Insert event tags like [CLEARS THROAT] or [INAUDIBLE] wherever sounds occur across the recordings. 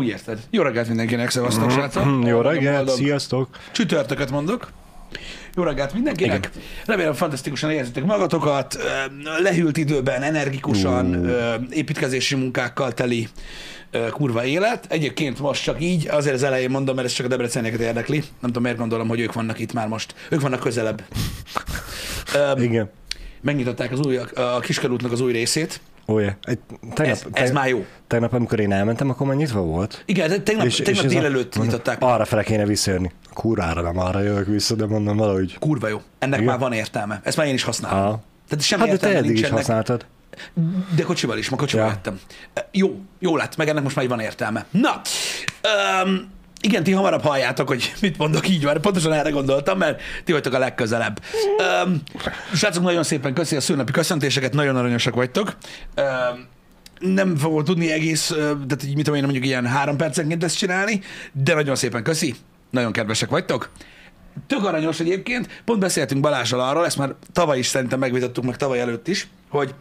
Úgy érted. Jó reggelt mindenkinek, szevasztok, srácok. Hm, Jó reggelt, boldog sziasztok! Csütörtöket mondok. Jó reggelt mindenkinek. Remélem fantasztikusan érzitek magatokat. Lehűlt időben, energikusan, ö, építkezési munkákkal teli kurva élet. Egyébként most csak így, azért az elején mondom, mert ez csak a debrecenieket érdekli. Nem tudom, miért gondolom, hogy ők vannak itt már most. Ők vannak közelebb. [LAUGHS] Igen. Megnyitották az új, a Kiskerútnak az új részét. Ó, yeah. Egy, tegnap, Ez, ez már jó. tegnap, amikor én elmentem, akkor már nyitva volt. Igen, de tegnap, és, tegnap a- délelőtt mondom, nyitották. Arra fele kéne visszajönni. Kurára nem arra jövök vissza, de mondom valahogy. Kurva jó. Ennek Igen. már van értelme. Ezt már én is használom. Aha. Tehát semmi Hát de te eddig is használtad. De kocsival is, ma kocsival Ja. jöttem. Jó, jó lett, meg ennek most már így van értelme. Na, um, igen, ti hamarabb halljátok, hogy mit mondok így van. Pontosan erre gondoltam, mert ti vagytok a legközelebb. Um, srácok, nagyon szépen köszi a szülnapi köszöntéseket, nagyon aranyosak vagytok. Um, nem fogok tudni egész, tehát így mit tudom én, mondjuk ilyen három percenként ezt csinálni, de nagyon szépen köszi, nagyon kedvesek vagytok. Tök aranyos egyébként, pont beszéltünk Balázsral arról, ezt már tavaly is szerintem megvitattuk, meg tavaly előtt is, hogy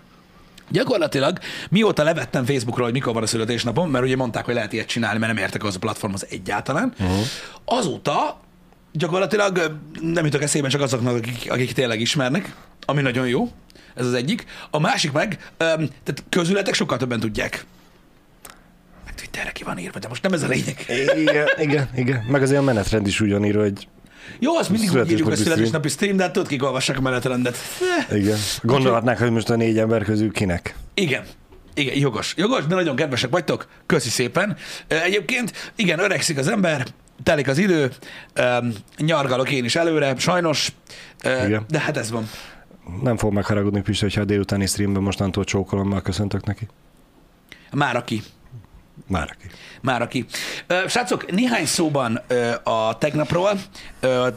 Gyakorlatilag mióta levettem Facebookról, hogy mikor van a születésnapom, mert ugye mondták, hogy lehet ilyet csinálni, mert nem értek az a platformhoz egyáltalán, uh-huh. azóta gyakorlatilag nem jutok eszébe csak azoknak, akik, akik tényleg ismernek, ami nagyon jó, ez az egyik. A másik meg, öm, tehát közületek sokkal többen tudják. Meg Twitterre ki van írva, de most nem ez a lényeg. Igen, igen, igen. Meg azért a menetrend is ugyaníró, hogy Jó, azt mindig úgy írjuk, hogy Születésnapi stream. de hát tudod, kik olvassák a menetrendet. Igen. Gondolhatnák, hogy most a négy ember közül kinek. Igen. Igen, jogos. Jogos, de nagyon kedvesek vagytok. Köszi szépen. Egyébként, igen, öregszik az ember, telik az idő, nyargalok én is előre, sajnos, Igen. de hát ez van. Nem fog megharagudni Pisti, hogyha a délutáni streamben mostantól csókolommal köszöntök neki. Már aki. Már aki. Már aki. Srácok, néhány szóban a tegnapról,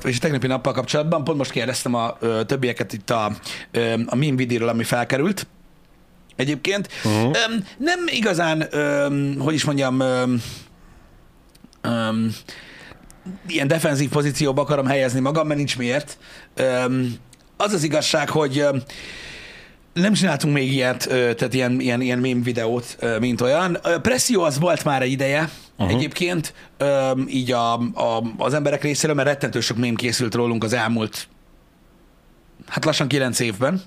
és a tegnapi nappal kapcsolatban, pont most kérdeztem a többieket itt a, a meme videóról, ami felkerült. Egyébként uh-huh. nem igazán, hogy is mondjam, ilyen defenzív pozícióba akarom helyezni magam, mert nincs miért. Az az igazság, hogy nem csináltunk még ilyet, tehát ilyen, ilyen, ilyen meme videót, mint olyan. Presszió az volt már egy ideje, uh-huh. egyébként, így a, a, az emberek részéről, mert rettentő sok mém készült rólunk az elmúlt, hát lassan kilenc évben,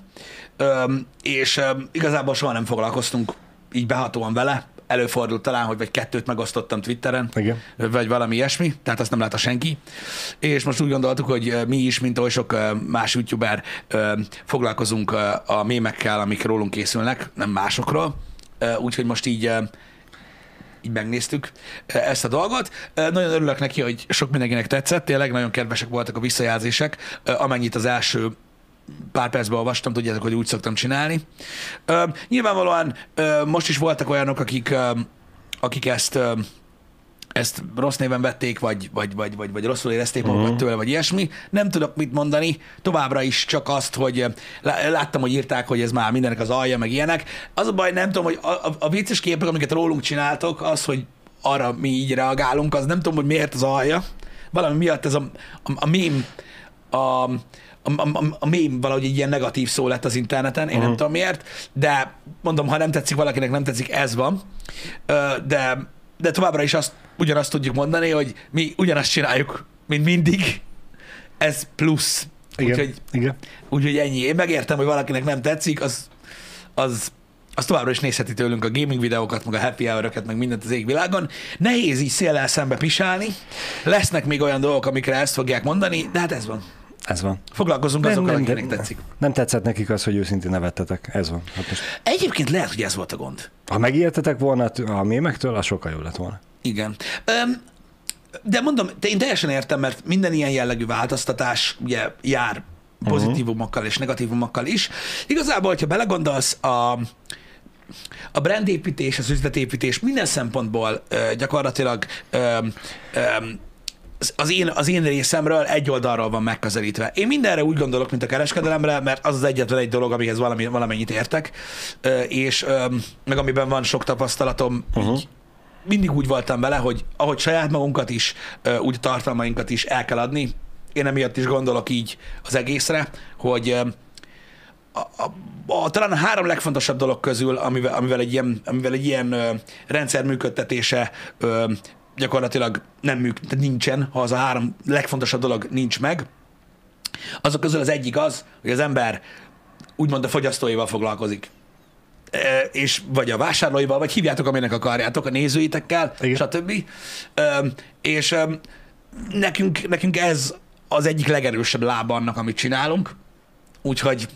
és igazából soha nem foglalkoztunk így behatóan vele. Előfordult talán, hogy vagy kettőt megosztottam Twitteren, Igen. vagy valami ilyesmi, tehát azt nem látta senki. És most úgy gondoltuk, hogy mi is, mint oly sok más youtuber foglalkozunk a mémekkel, amik rólunk készülnek, nem másokról. Úgyhogy most így így megnéztük ezt a dolgot. Nagyon örülök neki, hogy sok mindenkinek tetszett, tényleg nagyon kedvesek voltak a visszajelzések, amennyit az első pár percben olvastam, tudjátok, hogy úgy szoktam csinálni. Ö, nyilvánvalóan ö, most is voltak olyanok, akik, ö, akik ezt ö, ezt rossz néven vették, vagy, vagy, vagy, vagy, vagy rosszul érezték Mhm. magukat tőle, vagy ilyesmi. Nem tudok mit mondani, továbbra is csak azt, hogy láttam, hogy írták, hogy ez már mindenek az alja, meg ilyenek. Az a baj, nem tudom, hogy a, a, a vicces képek, amiket rólunk csináltok, az, hogy arra mi így reagálunk, az nem tudom, hogy miért az alja. Valami miatt ez a, a, a mém, a, a, a, a, mém valahogy egy ilyen negatív szó lett az interneten, én uh-huh. nem tudom miért, de mondom, ha nem tetszik valakinek, nem tetszik, ez van. De, de továbbra is azt, ugyanazt tudjuk mondani, hogy mi ugyanazt csináljuk, mint mindig. Ez plusz. Igen. Úgyhogy, Igen. úgyhogy ennyi. Én megértem, hogy valakinek nem tetszik, az, az, az továbbra is nézheti tőlünk a gaming videókat, meg a happy hour meg mindent az égvilágon. Nehéz így széllel szembe pisálni. Lesznek még olyan dolgok, amikre ezt fogják mondani, de hát ez van. Ez van. Foglalkozunk Nem, azokkal, nem, de- tetszik. Nem tetszett nekik az, hogy őszintén nevettetek. Ez van. Hát most, Egyébként lehet, hogy ez volt a gond. ha megijedtetek volna a mémektől, az sokkal jobb lett volna. Igen. Öm, de mondom, te- én teljesen értem, mert minden ilyen jellegű változtatás ugye jár pozitívumokkal és negatívumokkal is. Igazából, hogyha belegondolsz, a, a brandépítés, az üzletépítés minden szempontból ö, gyakorlatilag ö, ö, az- én, az én részemről egy oldalról van megközelítve. Én mindenre úgy gondolok, mint a kereskedelemre, mert az az egyetlen egy dolog, amihez valami, valamennyit értek, és meg amiben van sok tapasztalatom, uh-huh. mindig úgy voltam vele, hogy ahogy saját magunkat is, úgy a tartalmainkat is el kell adni. Én emiatt is gondolok így az egészre, hogy a, a, a, talán a három legfontosabb dolog közül, amivel, amivel egy ilyen, amivel egy ilyen ö, rendszer működtetése ö, gyakorlatilag nem működ, nincsen, ha az a három legfontosabb dolog nincs meg, azok közül az egyik az, hogy az ember úgymond a fogyasztóival foglalkozik. E, és vagy a vásárlóival, vagy hívjátok, aminek akarjátok, a nézőitekkel, Igen. stb. E, és e, nekünk, nekünk ez az egyik legerősebb lába annak, amit csinálunk, úgyhogy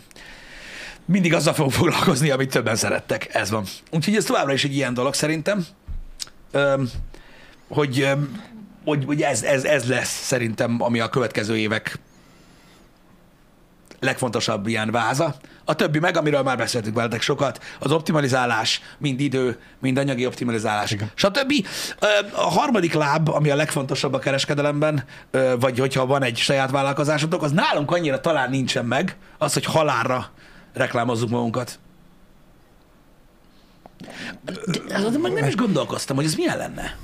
mindig azzal fogunk foglalkozni, amit többen szerettek. Ez van. Úgyhogy ez továbbra is egy ilyen dolog szerintem, hogy, hogy, hogy ez, ez, ez lesz szerintem, ami a következő évek legfontosabb ilyen váza. A többi meg, amiről már beszéltünk veletek sokat, az optimalizálás, mind idő, mind anyagi optimalizálás, Igen. stb. A harmadik láb, ami a legfontosabb a kereskedelemben, vagy hogyha van egy saját vállalkozásotok, az nálunk annyira talán nincsen meg, az, hogy halálra reklámozzuk magunkat. De azon meg nem is gondolkoztam, hogy ez milyen lenne.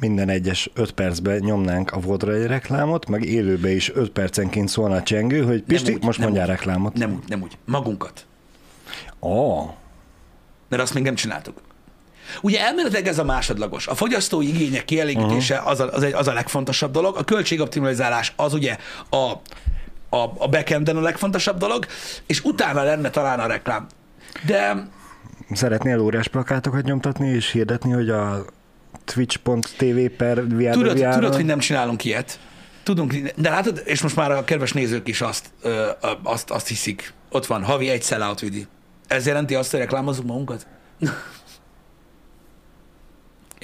Minden egyes 5 percben nyomnánk a Vodra egy reklámot, meg élőbe is 5 percenként szólna a csengő, hogy Pisti, úgy, most nem mondjál úgy. reklámot. Nem úgy, nem úgy. Magunkat. Ó, mert azt még nem csináltuk. Ugye elméletileg ez a másodlagos. A fogyasztói igények kielégítése Mhm. az a, az, egy, az a legfontosabb dolog, a költségoptimalizálás az ugye a, a, a backenden a legfontosabb dolog, és utána lenne talán a reklám. De szeretnél órás plakátokat nyomtatni és hirdetni, hogy a twitch.tv per VR tudod, VR-on? tudod, hogy nem csinálunk ilyet. Tudunk, de látod, és most már a kedves nézők is azt, ö, azt, azt hiszik. Ott van, havi egy sellout vidi. Ez jelenti azt, hogy reklámozunk magunkat? [LAUGHS]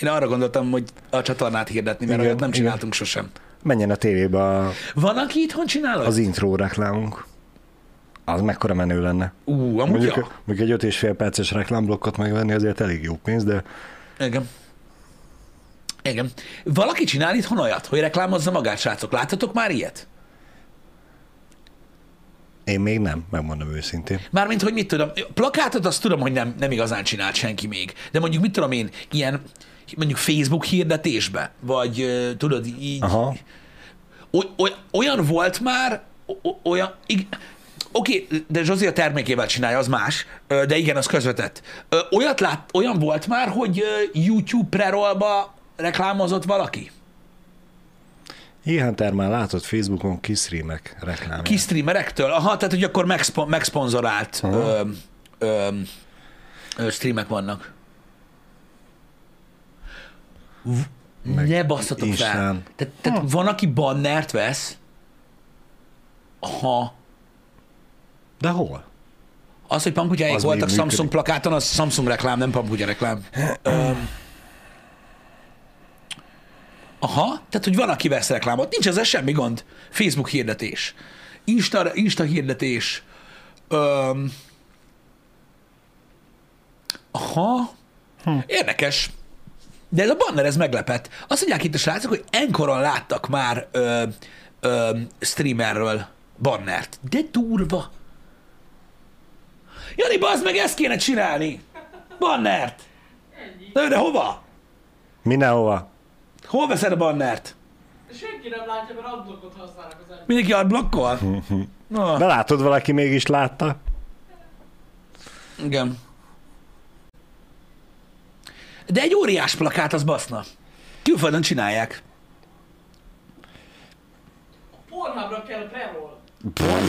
Én arra gondoltam, hogy a csatornát hirdetni, mert Igen, olyat nem igen. csináltunk sosem. Menjen a tévébe a, Van, aki itthon csinál? az intro reklámunk. Az mekkora menő lenne. Ú, amúgy Mondjuk, ja. mondjuk egy öt és fél perces reklámblokkot megvenni azért elég jó pénz, de Igen. Igen. Valaki csinál itthon olyat, hogy reklámozza magát, srácok. Láttatok már ilyet? én még nem, megmondom őszintén. Mármint, hogy mit tudom, plakátot azt tudom, hogy nem, nem igazán csinált senki még. De mondjuk, mit tudom én, ilyen mondjuk Facebook hirdetésbe, vagy tudod, így, Aha. oly, oly, olyan volt már, olyan, ig- Oké, okay, de Zsozi a termékével csinálja, az más, de igen, az közvetett. Olyat lát, olyan volt már, hogy YouTube prerollba reklámozott valaki? Ihánter már látott Facebookon kis streamek reklámját. Kis streamerektől? Aha, tehát hogy akkor megszpo- megszponzorált Aha. ö, ö, ö, streamek vannak. V- Meg ne basszatok fel. Tehát, tehát van, aki bannert vesz, ha De hol? az, hogy pamputyáik voltak Samsung plakáton, az Samsung reklám, nem pamputya reklám. [CLEARS THROAT] Aha, tehát, hogy van, aki vesz reklámot. Nincs ezzel semmi gond. Facebook hirdetés. Insta, Insta hirdetés. Öm, aha. Hm. Érdekes. De ez a banner, ez meglepett. Azt mondják itt a srácok, hogy enkoron láttak már ö, ö, streamerről bannert. De durva. Jani, bazd meg, ezt kéne csinálni. Bannert. De, de hova? Mindenhova. Hol veszed a bannert? Senki nem látja, mert adblockot használnak az emberek. Mindenki adblokkol? Na, De látod, valaki mégis látta. igen. De egy óriás plakát az baszna. Külföldön csinálják. Pornhubra kell preroll.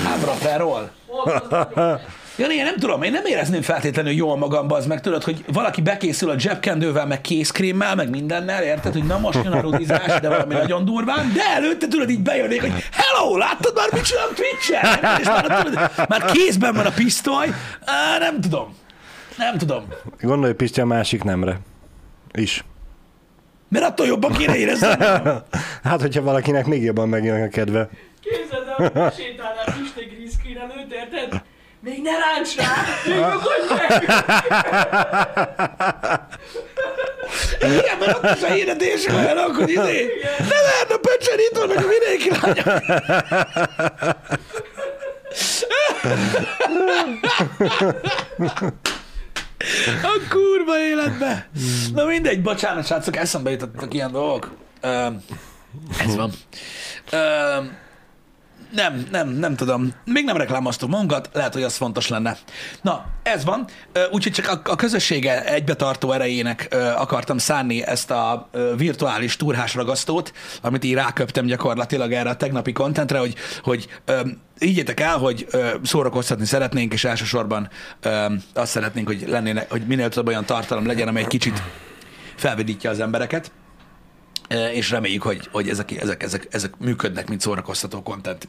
Hábra felról. Ott az nagyon Jani, én nem tudom, én nem érezném feltétlenül jól magamba, az meg tudod, hogy valaki bekészül a zsebkendővel, meg kézkrémmel, meg mindennel, érted, hogy na most jön a rudizás, de valami nagyon durván, de előtte tudod így bejönnék, hogy hello, láttad már, mit csinálom Twitch-en? És már, tudod, már kézben van a pisztoly, Á, nem tudom. Nem tudom. Gondolj Pisti a másik nemre. Is. Mert attól jobban kéne érezni. [LAUGHS] Hát, hogyha valakinek még jobban megjön a kedve. Képzeld el, hogy sétálnál Piste green screen előtt, érted? Még ne ráncs rá! Még meg! Igen, mert ott is a hirdetések olyanok, hogy izé, ne a pöcsön, itt vannak a vidéki lányok. A kurva életbe. Na mindegy, bocsánat, srácok, eszembe jutottak ilyen dolgok. Öm, ez van. Öm, nem, nem, nem tudom. Még nem reklámoztuk magunkat, lehet, hogy az fontos lenne. Na, ez van. Úgyhogy csak a, a közössége egybetartó erejének akartam szánni ezt a virtuális turhás ragasztót, amit így ráköptem gyakorlatilag erre a tegnapi kontentre, hogy, hogy higgyétek el, hogy szórakoztatni szeretnénk, és elsősorban azt szeretnénk, hogy, lennének, hogy minél több olyan tartalom legyen, amely egy kicsit felvidítja az embereket és reméljük, hogy, hogy ezek, ezek, ezek, ezek működnek, mint szórakoztató content.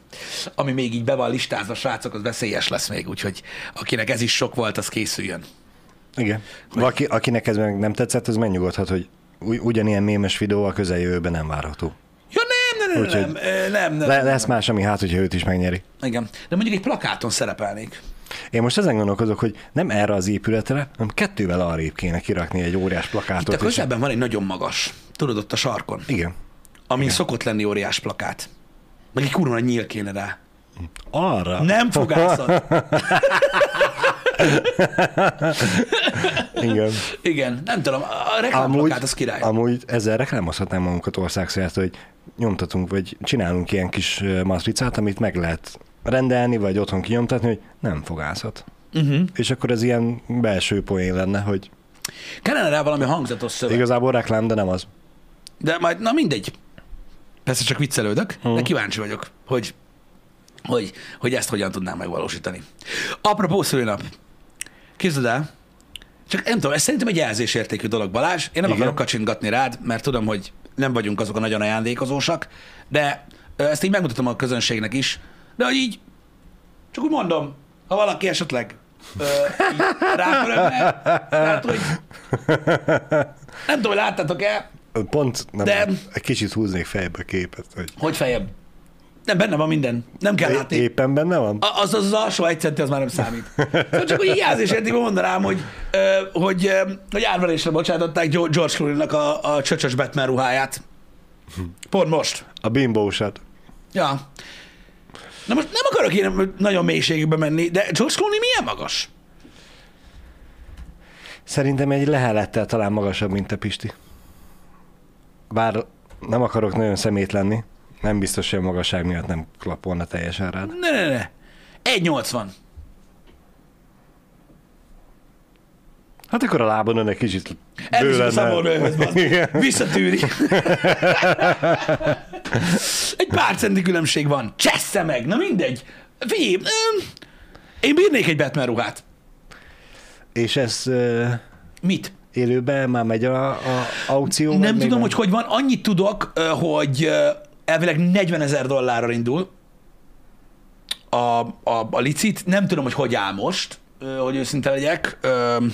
Ami még így be van listázva, srácok, az veszélyes lesz még, úgyhogy akinek ez is sok volt, az készüljön. Igen. Aki, akinek ez meg nem tetszett, az megnyugodhat, hogy ugy- ugyanilyen mémes videó a közeljövőben nem várható. Ja, nem, nem, nem, Úgyhogy nem, nem, nem, nem, Le, nem. lesz más, ami hát, hogyha őt is megnyeri. Igen, de mondjuk egy plakáton szerepelnék. Én most ezen gondolkozok, hogy nem erre az épületre, hanem kettővel arrébb kéne kirakni egy óriás Itt plakátot. a közelben van egy nagyon magas, tudod, ott a sarkon, Igen. ami szokott lenni óriás plakát. Meg egy kurva nagy nyíl kéne rá. Arra? Nem fogászat. [LAUGHS] Igen. Igen, nem tudom, a reklámplakát az király. amúgy ezzel reklámozhatnánk magunkat országszerte, hogy nyomtatunk, vagy csinálunk ilyen kis matricát, amit meg lehet rendelni, vagy otthon kinyomtatni, hogy nem fogászat. Uh-huh. És akkor ez ilyen belső poén lenne, hogy Kellene rá valami hangzatos szöveg. igazából reklám, de nem az. De majd, na mindegy. Persze csak viccelődök, de kíváncsi vagyok, hogy, hogy, hogy ezt hogyan tudnám megvalósítani. Apropó szülinap. Képzeld el, csak nem tudom, ez szerintem egy jelzésértékű dolog, Balázs. Én nem Igen. akarok kacsingatni rád, mert tudom, hogy nem vagyunk azok a nagyon ajándékozósak, de ezt így megmutatom a közönségnek is, de hogy így, csak úgy mondom, ha valaki esetleg rápörögne, tehát, hogy nem tudom, hogy láttátok-e, Pont nem, De- egy kicsit húznék fejbe a képet, hogy Hogy fejem? Nem, benne van minden. Nem kell látni. éppen benne van? A- Az, az, az alsó egy centi, az már nem számít. [LAUGHS] Szóval csak úgy jelzésértékben mondanám, hogy, hogy, ö, hogy árverésre bocsátották George Clooney-nak a, a csöcsös Batman ruháját. Pont most. A bimbósat. Ja. Na most nem akarok én nagyon mélységbe menni, de George Clooney milyen magas? Szerintem egy lehelettel talán magasabb, mint a Pisti. Bár nem akarok nagyon szemét lenni, nem biztos, hogy a magasság miatt nem klapolna teljesen rád. Ne, ne, ne. 1,80. Hát akkor a lábon önnek kicsit a bő lenne. számolóhöz, Igen. Visszatűri. [LAUGHS] Egy pár centi különbség van. Csessze meg, na mindegy. Figyelj, én bírnék egy Batman ruhát. És ez uh, Mit? Élőben már megy a, a aukció? Nem tudom, hogy hogy van. Annyit tudok, hogy elvileg 40 ezer dollárra indul a, a, a licit. Nem tudom, hogy hogy áll most, hogy őszinte legyek. Öm,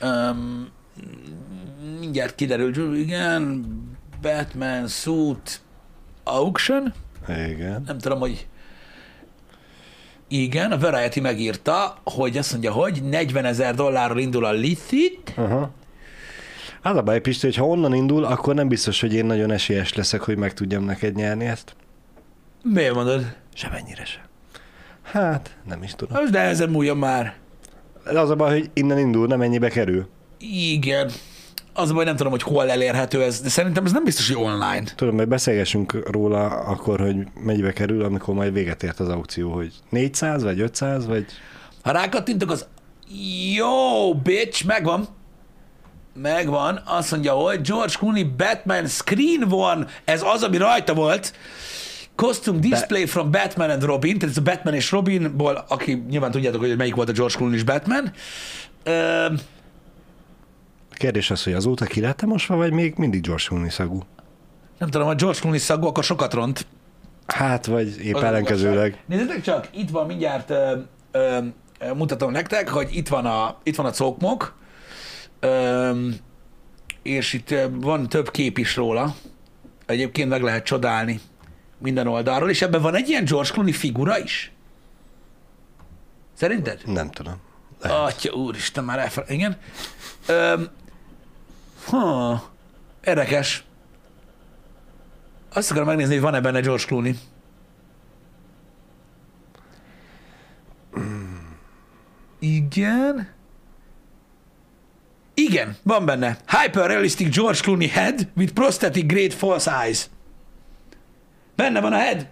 öm, mindjárt kiderül, igen, Batman suit auction. Igen. Nem tudom, hogy igen, a Variety megírta, hogy azt mondja, hogy 40 ezer dollárról indul a licit, Aha. Az a baj, Pisti, hogy ha onnan indul, akkor nem biztos, hogy én nagyon esélyes leszek, hogy meg tudjam neked nyerni ezt. Miért mondod? Semennyire se. Hát, nem is tudom. Most nehezen múljon már. De az a baj, hogy innen indul, nem ennyibe kerül. Igen. Az baj, nem tudom, hogy hol elérhető ez, de szerintem ez nem biztos, hogy online. Tudom, hogy beszélgessünk róla akkor, hogy mennyibe kerül, amikor majd véget ért az aukció, hogy 400 vagy 500, vagy... Ha rákattintok, az jó, bitch, megvan. Megvan. Azt mondja, hogy George Clooney Batman Screen One, ez az, ami rajta volt. Costume display from Batman and Robin, tehát ez a Batman és Robinból, aki nyilván tudjátok, hogy melyik volt a George Clooney és Batman. Ö, kérdés az, hogy azóta ki lett mosva, vagy még mindig George Clooney szagú? nem tudom, ha George Clooney szagú, akkor sokat ront. Hát, vagy épp Az ellenkezőleg. Nézzétek csak, itt van mindjárt, ö, ö, mutatom nektek, hogy itt van a, itt van a cokmok, ö, és itt van több kép is róla. Egyébként meg lehet csodálni minden oldalról, és ebben van egy ilyen George Clooney figura is. Szerinted? Nem tudom. Lehet. Atya úristen, már elfel... Igen. Öm, ha, érdekes. Azt akarom megnézni, hogy van-e benne George Clooney. Igen. Igen, van benne. Hyper-realistic George Clooney head with prosthetic great false eyes. Benne van a head.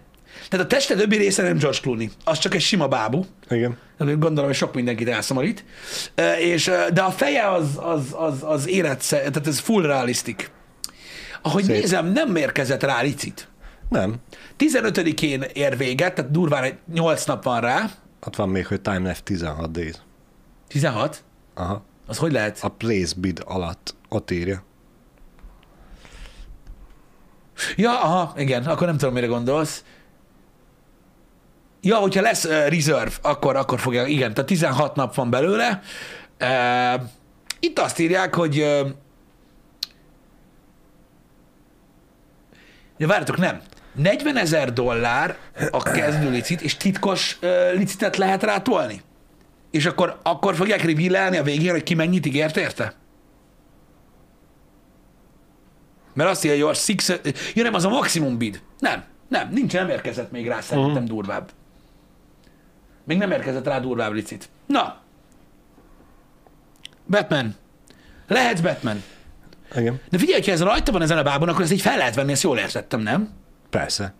Tehát a teste többi része nem George Clooney, az csak egy sima bábú. Igen. Gondolom, hogy sok mindenkit elszomorít. Ö, És, de a feje az, az, az, az élet, tehát ez full realisztik. Ahogy Szép. nézem, nem mérkezett rá licit. Nem. 15-én ér véget, tehát durván egy 8 nap van rá. Ott van még, hogy time left 16 days. 16? Aha. Az hogy lehet? A place bid alatt ott írja. Ja, aha, igen, akkor nem tudom, mire gondolsz. Ja, hogyha lesz uh, reserve, akkor, akkor fogja, igen, tehát 16 nap van belőle. Uh, itt azt írják, hogy uh, ja, várjatok, nem. 40 ezer dollár a kezdő licit, és titkos uh, licitet lehet rá tolni. És akkor, akkor fogják reveal a végén, hogy ki mennyit ígért érte? Mert azt írja, hogy six... Ja, nem, az a maximum bid. Nem, nem, nincs, nem érkezett még rá szerintem uh-huh. durvább. Még nem érkezett rá durvább licit. Na. Batman. Lehetsz Batman. Igen. De figyelj, ha ez rajta van ezen a bábon, akkor ezt így fel lehet venni, ezt jól értettem, nem? Persze.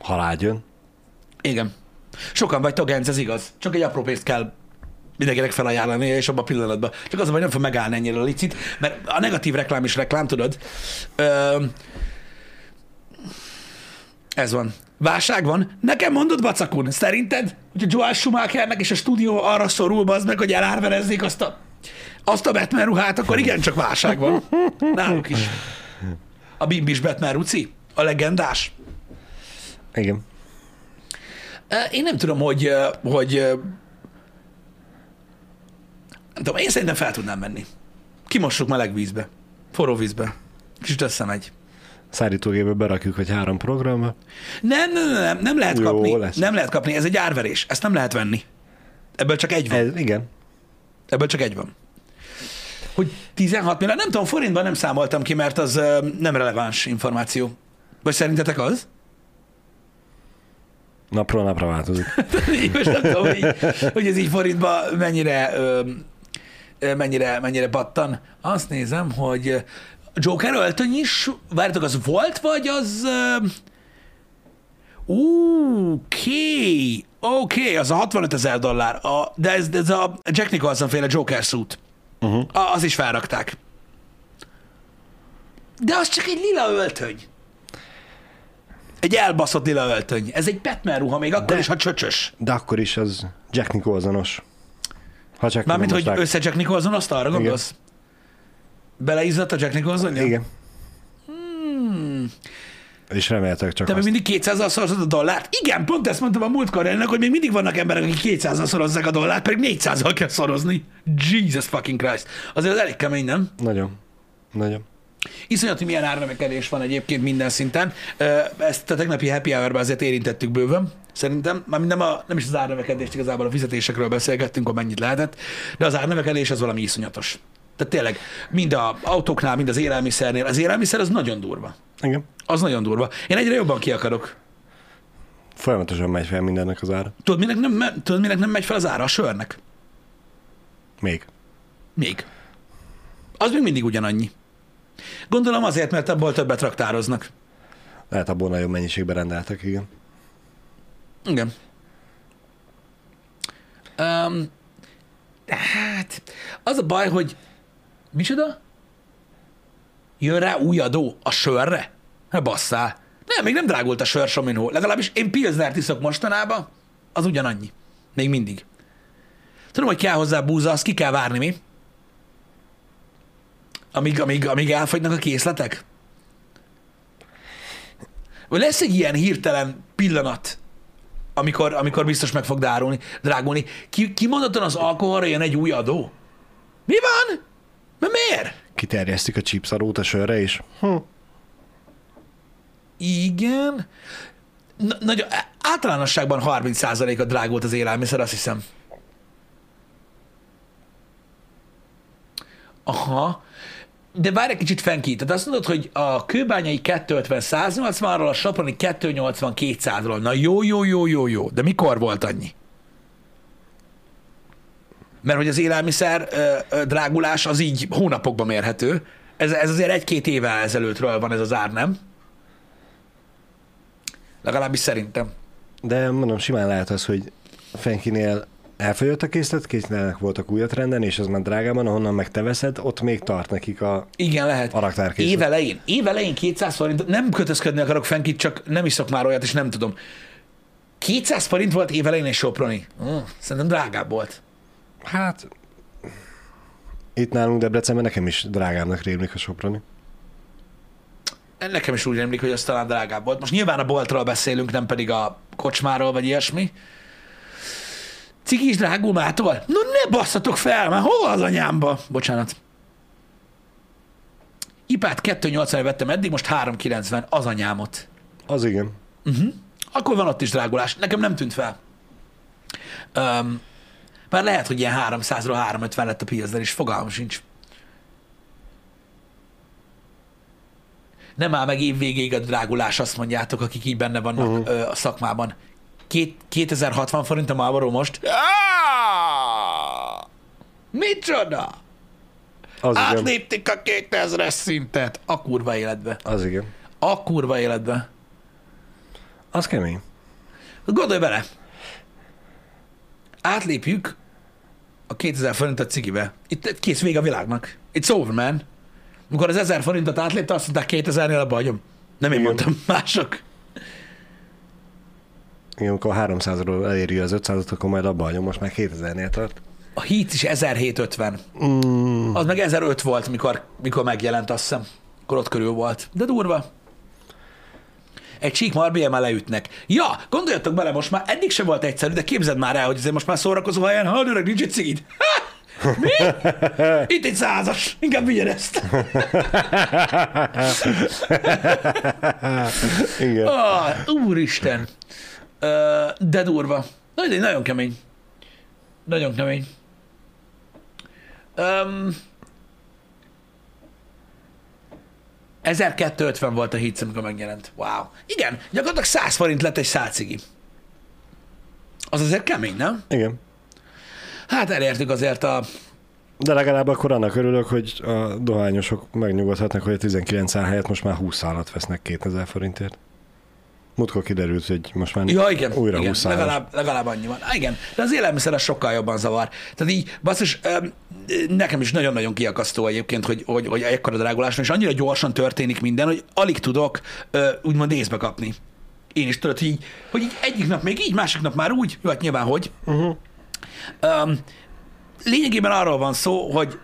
Ha rád Igen. Sokan vagytok, Genc, ez igaz. Csak egy apró pénzt kell mindenkinek felajánlani, és abban a pillanatban. Csak az, hogy nem fog megállni ennyire a licit, mert a negatív reklám is reklám, tudod. Ö, ez van. Válság van? Nekem mondod, Bacakun, szerinted, hogy a Joel Schumachernek és a stúdió arra szorul, az meg, hogy elárverezzék azt a, azt a Batman ruhát, akkor igencsak válság van. Náluk is. A bimbis Batman ruci? A legendás? Igen. Ö, Én nem tudom, hogy, ö, hogy ö, nem tudom, én szerintem fel tudnám menni. Kimossuk meleg vízbe. Forró vízbe. Kicsit összemegy. Szárítógébe berakjuk, hogy három programba. Nem, nem, nem, nem, lehet Jó kapni. lesz. Nem lehet kapni, ez egy árverés. Ezt nem lehet venni. Ebből csak egy van. Ez, igen. Ebből csak egy van. Hogy 16 millió, nem tudom, forintban nem számoltam ki, mert az nem releváns információ. Vagy szerintetek az? Napról napra változik. [LAUGHS] Most nem tudom, hogy, hogy ez így forintban mennyire, mennyire, mennyire pattan. Azt nézem, hogy Joker öltöny is, várjátok, az volt, vagy az... Oké, oké, az a 65 ezer dollár, a, de ez, ez a Jack Nicholson féle Joker suit. Uh-huh. A, az is felrakták. De az csak egy lila öltöny. Egy elbaszott lila öltöny. Ez egy Batman ruha, még akkor De- is, ha csöcsös. De akkor is az Jack Nicholsonos. Ha csak Mármint, hogy össze Jack Nicholson azt arra gondolsz? Beleizzadt a Jack Nicholson? Igen. És reméltek csak Te még azt. mindig 200-al szorozod a dollárt? Igen, pont ezt mondtam a múltkor ennek, hogy még mindig vannak emberek, akik 200-al szorozzák a dollárt, pedig 400-al kell szorozni. Jesus fucking Christ. Azért az elég kemény, nem? Nagyon. Nagyon. Iszonyat, hogy milyen árnövekedés van egyébként minden szinten. Ezt a tegnapi happy hour azért érintettük bőven, szerintem. Már nem, a, nem is az árnövekedést, igazából a fizetésekről beszélgettünk, hogy mennyit lehetett, de az árnövekedés az valami iszonyatos. Tehát tényleg, mind a autóknál, mind az élelmiszernél. Az élelmiszer az nagyon durva. Igen. Az nagyon durva. Én egyre jobban ki akarok. Folyamatosan megy fel mindennek az ára. Tudod, minek nem, me- tudod, minek nem megy fel az ára a sörnek? Még. Még. Az még mindig ugyanannyi. Gondolom azért, mert abból többet raktároznak. Lehet abból nagyobb mennyiségben rendeltek, igen. Igen. Um, hát, az a baj, hogy micsoda? Jön rá új adó a sörre? Hát basszál. Nem, még nem drágult a sör Sominó. Legalábbis én pilznert iszok mostanában, az ugyanannyi. Még mindig. Tudom, hogy kell hozzá búza, azt ki kell várni, mi? Amíg, amíg, amíg elfogynak a készletek? Vagy lesz egy ilyen hirtelen pillanat, amikor, amikor biztos meg fog dárulni, drágulni. Ki, kimondottan az alkoholra jön egy új adó? Mi van? Mert miért? Kiterjesztik a chipsarót a sörre is. Hm. Igen. Na, nagy, általánosságban 30%-a drágult az élelmiszer, azt hiszem. Aha. De várj egy kicsit fenki. Tehát azt mondod, hogy a kőbányai 250-180-ról, a soproni 280-200-ról. Na jó, jó, jó, jó, jó. De mikor volt annyi? Mert hogy az élelmiszer ö, ö, drágulás az így hónapokban mérhető. Ez, ez azért egy-két éve ezelőttről van ez az ár, nem? Legalábbis szerintem. De mondom, simán lehet az, hogy Fenkinél elfogyott a készlet, készletnek voltak újat renden, és az már drágában, ahonnan meg te veszed, ott még tart nekik a Igen, lehet. A raktárkészlet. Évelején, évelején 200 forint, nem kötözködni akarok Fenkit, csak nem iszok már olyat, és nem tudom. 200 forint volt évelején egy Soproni. Uh, szerintem drágább volt. Hát, itt nálunk Debrecenben nekem is drágábbnak rémlik a Soproni. Nekem is úgy emlék, hogy az talán drágább volt. Most nyilván a boltról beszélünk, nem pedig a kocsmáról, vagy ilyesmi. Cigi is drágul mától? No ne basszatok fel, már hol az anyámba? Bocsánat. Ipát 280 vettem eddig, most 390, az anyámot. Az igen. Akkor van ott is drágulás. Nekem nem tűnt fel. Um, már lehet, hogy ilyen 300-ról 350 lett a piacban, és fogalmam sincs. Nem áll meg év végéig a drágulás, azt mondjátok, akik így benne vannak uh-huh. ö, a szakmában. Két, 2060 forint a Marlboro most. Micsoda? Az igen. Átlépték a 2000-es szintet. A kurva életbe. Az igen. A kurva életbe. Az kemény. Gondolj bele! Átlépjük a 2000 forintot cigibe. Itt kész vége a világnak. It's over, man. Amikor az 1000 forintot átlépte, azt mondták 2000-nél a hagyom. Nem én Igen. mondtam, mások. Igen, amikor 300-ról eléri az 500-ot, akkor majd abba hagyom, most már 2000-nél tart. A Heat is 1750. Mm, Az meg 1005 volt, mikor, mikor megjelent, azt hiszem. Akkor ott körül volt. De durva. Egy csík már leütnek. Ja, gondoljatok bele, most már eddig se volt egyszerű, de képzeld már el, hogy azért most már szórakozó helyen, ha öreg, nincs egy cigid. Mi? [LAUGHS] Itt egy százas. Inkább vigyen ezt. [LAUGHS] igen. Ah, úristen. De durva. Nagyon, nagyon kemény. Nagyon kemény. Um, 1250 volt a hit, amikor megjelent. Wow. Igen, gyakorlatilag 100 forint lett egy szálcigi. Az azért kemény, nem? Igen. Hát elértük azért a... De legalább akkor annak örülök, hogy a dohányosok megnyugodhatnak, hogy a 19 szál helyett most már 20 szálat vesznek 2000 forintért. Múltkor kiderült, hogy most már Ja, igen, újra igen 20 szálas. legalább, legalább annyi van. Há, igen, de az élelmiszer az sokkal jobban zavar. Tehát így, basszus, nekem is nagyon-nagyon kiakasztó egyébként, hogy, hogy, hogy ekkora drágulás és annyira gyorsan történik minden, hogy alig tudok úgymond észbe kapni. Én is tudod, hogy így, hogy így egyik nap még így, másik nap már úgy, jó, hát nyilván hogy. Uh-huh. Um, lényegében arról van szó, hogy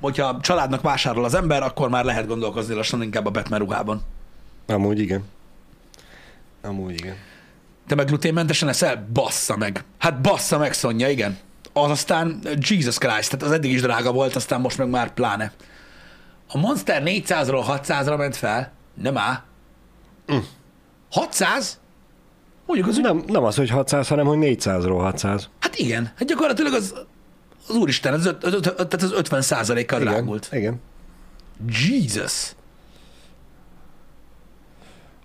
hogyha családnak vásárol az ember, akkor már lehet gondolkozni lassan inkább a Batman ruhában. Amúgy igen. Amúgy igen. Te meg gluténmentesen eszel? Bassza meg. Hát bassza meg, Szonya, igen. Az aztán Jesus Christ, tehát az eddig is drága volt, aztán most meg már pláne. A Monster 400-ról 600-ra ment fel. Nem áll. 600? Mondjuk az úgy, Nem, nem az, hogy 600, hanem hogy 400-ról 600. hát igen, hát gyakorlatilag az, az úristen, az, öt, öt, öt, tehát az 50 százalékkal Igen, drágult. igen. Jesus.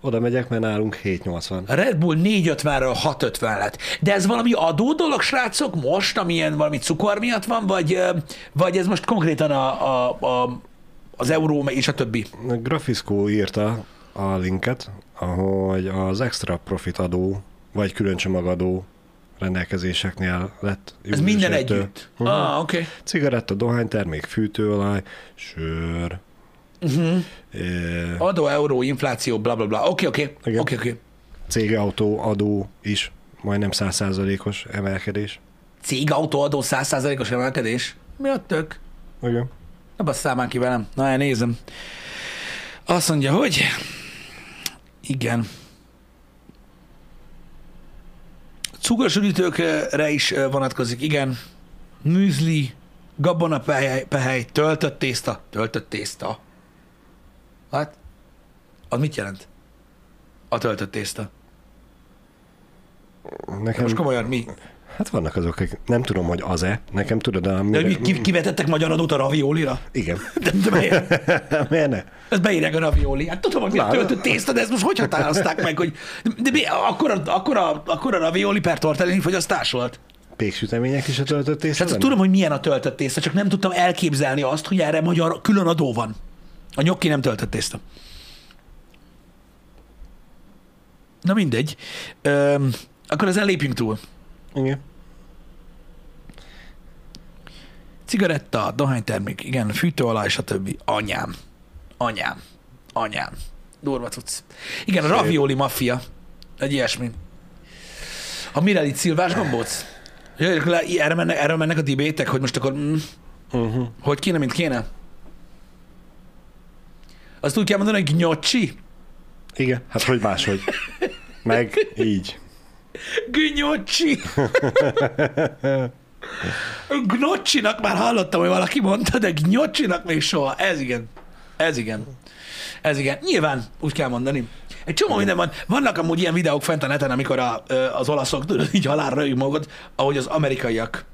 Oda megyek, mert nálunk 780. A Red Bull 450-ről 650 lett. De ez valami adó dolog, srácok, most, amilyen valami cukor miatt van, vagy, vagy ez most konkrétan a, a, a, az euró és a többi? A Graphiszkó írta a linket, ahogy az extra profit adó, vagy külön csomagadó rendelkezéseknél lett. Ez minden 1-től. együtt. Mhm. Ah, oké. Okay. Cigaretta, dohánytermék, fűtőolaj, sör, Uh-huh. Adó, euró, infláció, bla bla bla. Oké, oké. Oké, oké. cégautó adó is majdnem 100%-os emelkedés. Cégautó adó 100%-os emelkedés? Mi a tök? Igen. Ne basszál már ki velem. Na, elnézem. Azt mondja, hogy igen. Cukros üdítőkre is vonatkozik, igen. Műzli, gabonapehely, pehely, töltött tészta. Töltött tészta. Hát? Az mit jelent? A töltött tészta. De Nekem, most komolyan mi? hát vannak azok, akik nem tudom, hogy az-e. Nekem tudod, a... De, hogy mi ki, kivetettek magyar adót a raviolira? Igen. [LAUGHS] De, de miért? [LAUGHS] Miért ne? Ezt beírják a ravioli. Hát tudom, hogy a töltött tészta, de ezt most hogy határozták meg, hogy... De mi, akkor, a, akkor, a, akkor a ravioli per tortellini fogyasztás volt? Péksütemények is a töltött És tészta hát tudom, hogy milyen a töltött tészta, csak nem tudtam elképzelni azt, hogy erre magyar külön adó van. A nyokki nem töltött tészta. Na mindegy. Öm, akkor ezen lépjünk túl. Igen. Cigaretta, dohánytermék, igen, fűtőolaj, stb. Anyám. Anyám. Anyám. Durva cucc. Igen, a ravioli maffia. Egy ilyesmi. A Mirelit szilvás gombóc? Le, erre mennek, erről mennek a dibétek, hogy most akkor mm, Uh-huh. hogy kéne, mint kéne? Azt úgy kell mondani, hogy gnocchi? Igen, hát hogy máshogy. Meg így. Gnocchi. Gnocchinak már hallottam, hogy valaki mondta, de gnocchinak még soha. Ez igen. Ez igen. Ez igen. Nyilván úgy kell mondani. Egy csomó minden van. Vannak amúgy ilyen videók fent a neten, amikor a, az olaszok tudod, így halálra rögik magukat, ahogy az amerikaiak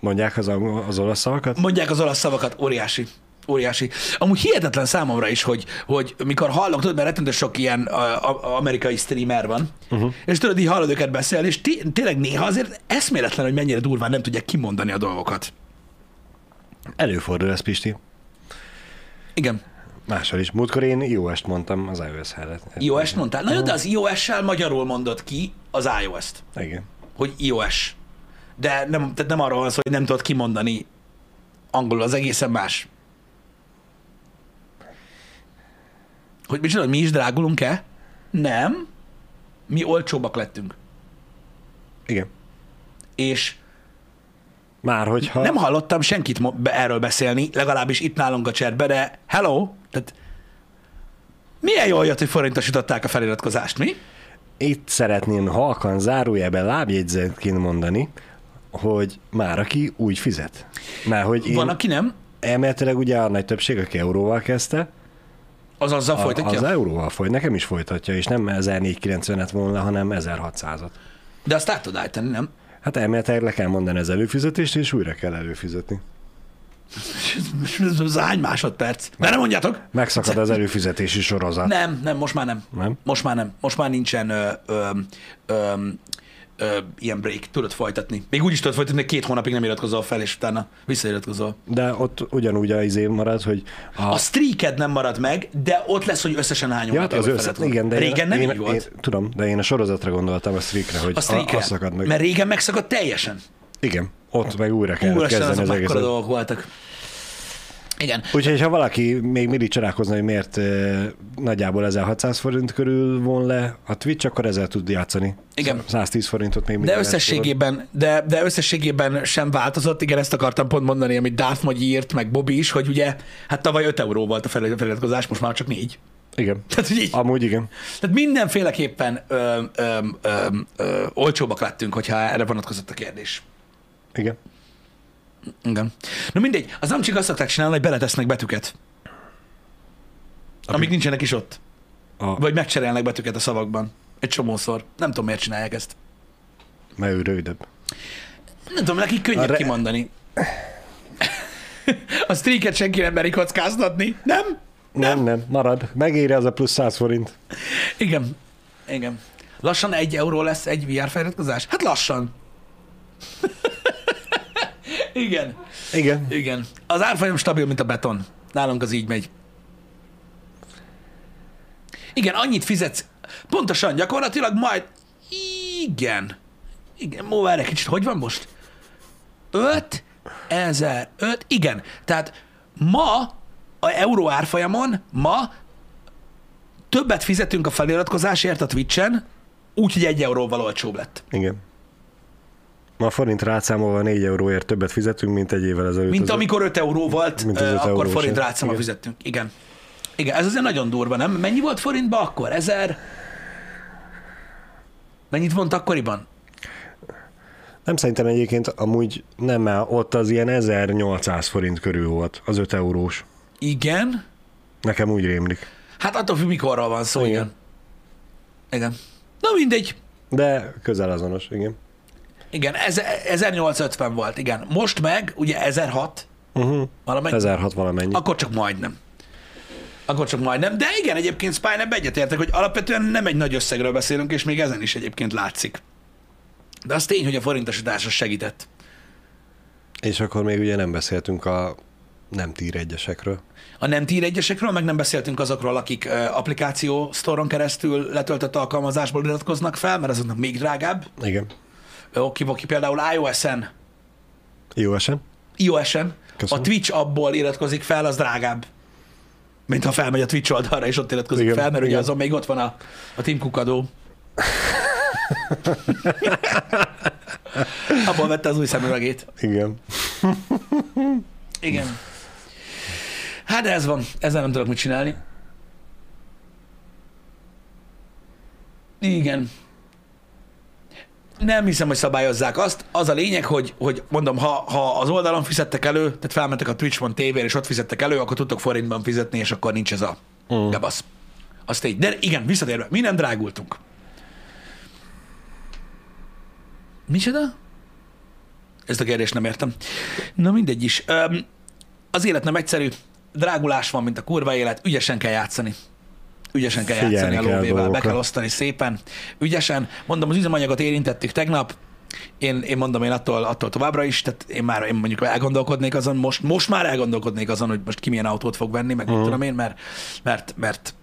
Mondják az, az olasz szavakat? mondják az olasz szavakat. Óriási. Óriási. Amúgy hihetetlen számomra is, hogy, hogy mikor hallok, tudod, mert rettentő sok ilyen a, a, amerikai streamer van, uh-huh. és tudod, így hallod őket beszélni, és té- tényleg néha azért eszméletlen, hogy mennyire durván nem tudják kimondani a dolgokat. Előfordul ez, Pisti. Igen. Máshol is. Múltkor én iOS-t mondtam az iOS helyett. iOS-t mondtál? Na jó, de az iOS-sel magyarul mondod ki az iOS-t, Igen. hogy iOS. De nem, tehát nem arról van szó, hogy nem tudod kimondani angolul, az egészen más. Hogy mi csinálod, mi is drágulunk-e? Nem. Mi olcsóbbak lettünk. Igen. És Már hogyha... nem hallottam senkit be- erről beszélni, legalábbis itt nálunk a chatbe, de hello, tehát milyen jól jött, hogy forintosították a feliratkozást, mi? Itt szeretném halkan zárójelben lábjegyzetként mondani, hogy már aki úgy fizet. Mert hogy én Van, aki nem, elméletileg ugye a nagy többség, aki euróval kezdte, az azzal folytatja. az euróval folyt, nekem is folytatja, és nem 1490-et volna, hanem 1600-at. De azt át tudod állítani, nem? Hát elméletileg le kell mondani az előfizetést, és újra kell előfizetni. Ez [LAUGHS] hány másodperc? De nem mondjátok? Megszakad az előfizetési sorozat. Nem, nem, most már nem. Nem? Most már nem. Most már nincsen ö, ö, ö, ö, ilyen break. Tudod folytatni. Még úgy is tudod folytatni, hogy két hónapig nem iratkozol fel, és utána visszairatkozol. De ott ugyanúgy a izé marad, hogy a, A streaked nem marad meg, de ott lesz, hogy összesen hány Ja, hát az vagy össze, felett van. igen, de Régen nem én, így volt. Én, tudom, de én a sorozatra gondoltam, a streakre, hogy a streakre. a, az szakad meg. Mert régen megszakadt teljesen. Igen, ott meg újra kell Úristen, kezdeni az mekkora egészet. dolgok voltak. Igen. Úgyhogy ha valaki még mindig csodálkozna, hogy miért e, nagyjából 1600 forint körül von le a Twitch, akkor ezzel tud játszani. Igen. 110 forintot még De mindig összességében, de, de összességében sem változott, igen, ezt akartam pont mondani, amit Darth Magyi írt, meg Bobby is, hogy ugye, hát tavaly 5 euró volt a fel- feliratkozás, most már csak 4. Igen. Tehát, hogy így, Amúgy igen. tehát mindenféleképpen ö, ö, ö, ö, olcsóbbak lettünk, hogyha erre vonatkozott a kérdés. Igen. Igen. Na mindegy, az nem csak azt szokták csinálni, hogy beletesznek betűket. Amik nincsenek is ott. A, Vagy megcserélnek betűket a szavakban. Egy csomószor. Nem tudom, miért csinálják ezt. mert ő rövidebb. Nem tudom, nekik könnyebb re- kimondani. [LAUGHS] A streaket senki nem meri kockáztatni. Nem? Nem, nem, marad. Megéri az a plusz 100 forint. Igen. Igen. Lassan egy euró lesz egy VR feliratkozás? Hát lassan. [LAUGHS] Igen. Igen. Igen. Az árfolyam stabil, mint a beton. Nálunk az így megy. Igen, annyit fizetsz. Pontosan, gyakorlatilag majd... Igen. Igen, mo várj egy kicsit, hogy van most? 5 ezer, 5, igen. Tehát ma a euró árfolyamon, ma többet fizetünk a feliratkozásért a Twitch-en, úgyhogy egy euróval olcsóbb lett. Igen. Ma a forint rátszámolva 4 euróért többet fizetünk, mint egy évvel ezelőtt. Mint Az- amikor 5 euró volt, Mint az ö, öt akkor eurós, forint Igen. fizettünk. Igen. Igen, ez azért nagyon durva, nem? Mennyi volt forintba akkor? Ezer? Mennyit volt akkoriban? Nem szerintem egyébként amúgy nem, mert ott az ilyen 1800 forint körül volt, az 5 eurós. Igen. Nekem úgy rémlik. Hát attól függ, mikorról van szó, igen. Igen. Igen. Na mindegy. De közel azonos, igen. Igen, ez, 1850 volt, igen. Most meg, ugye 1006, Uh-huh. valamennyi. 1006 valamennyi. Akkor csak majdnem. Akkor csak majdnem. De igen, egyébként Spine ebbe egyetértek, hogy alapvetően nem egy nagy összegről beszélünk, és még ezen is egyébként látszik. De az tény, hogy a forintosítás az segített. És akkor még ugye nem beszéltünk a Nem tír egyesekről. A nem tír egyesekről, meg nem beszéltünk azokról, akik applikáció sztoron keresztül letöltött alkalmazásból iratkoznak fel, mert azoknak még drágább. Igen. Aki például iOS-en, iOS-en a Köszönöm. Twitch appból iratkozik fel, az drágább. Mint ha felmegy a Twitch oldalra, és ott iratkozik Igen, fel, mert ugye igen. azon még ott van a, a Tim Cook adó. [LAUGHS] Abból vette az új szemüvegét. Igen. Igen. Hát de ez van, ezzel nem tudok mit csinálni. Igen. Nem hiszem, hogy szabályozzák azt. Az a lényeg, hogy, hogy mondom, ha, ha az oldalon fizettek elő, tehát felmentek a Twitch.tv-re, és ott fizettek elő, akkor tudtok forintban fizetni, és akkor nincs ez a Mm. gebasz. Azt így. De igen, visszatérve, mi nem drágultunk. Micsoda? Ezt a kérdést nem értem. Na mindegy is. Az élet nem egyszerű, drágulás van, mint a kurva élet, ügyesen kell játszani. Ügyesen kell Figyelni játszani a kell a lóvével, be kell osztani szépen. Ügyesen. Mondom, az üzemanyagot érintettük tegnap, én, én mondom, én attól, attól továbbra is, tehát én már én mondjuk elgondolkodnék azon, most, most már elgondolkodnék azon, hogy most ki milyen autót fog venni, meg uh tudom én, mert, mert, mert,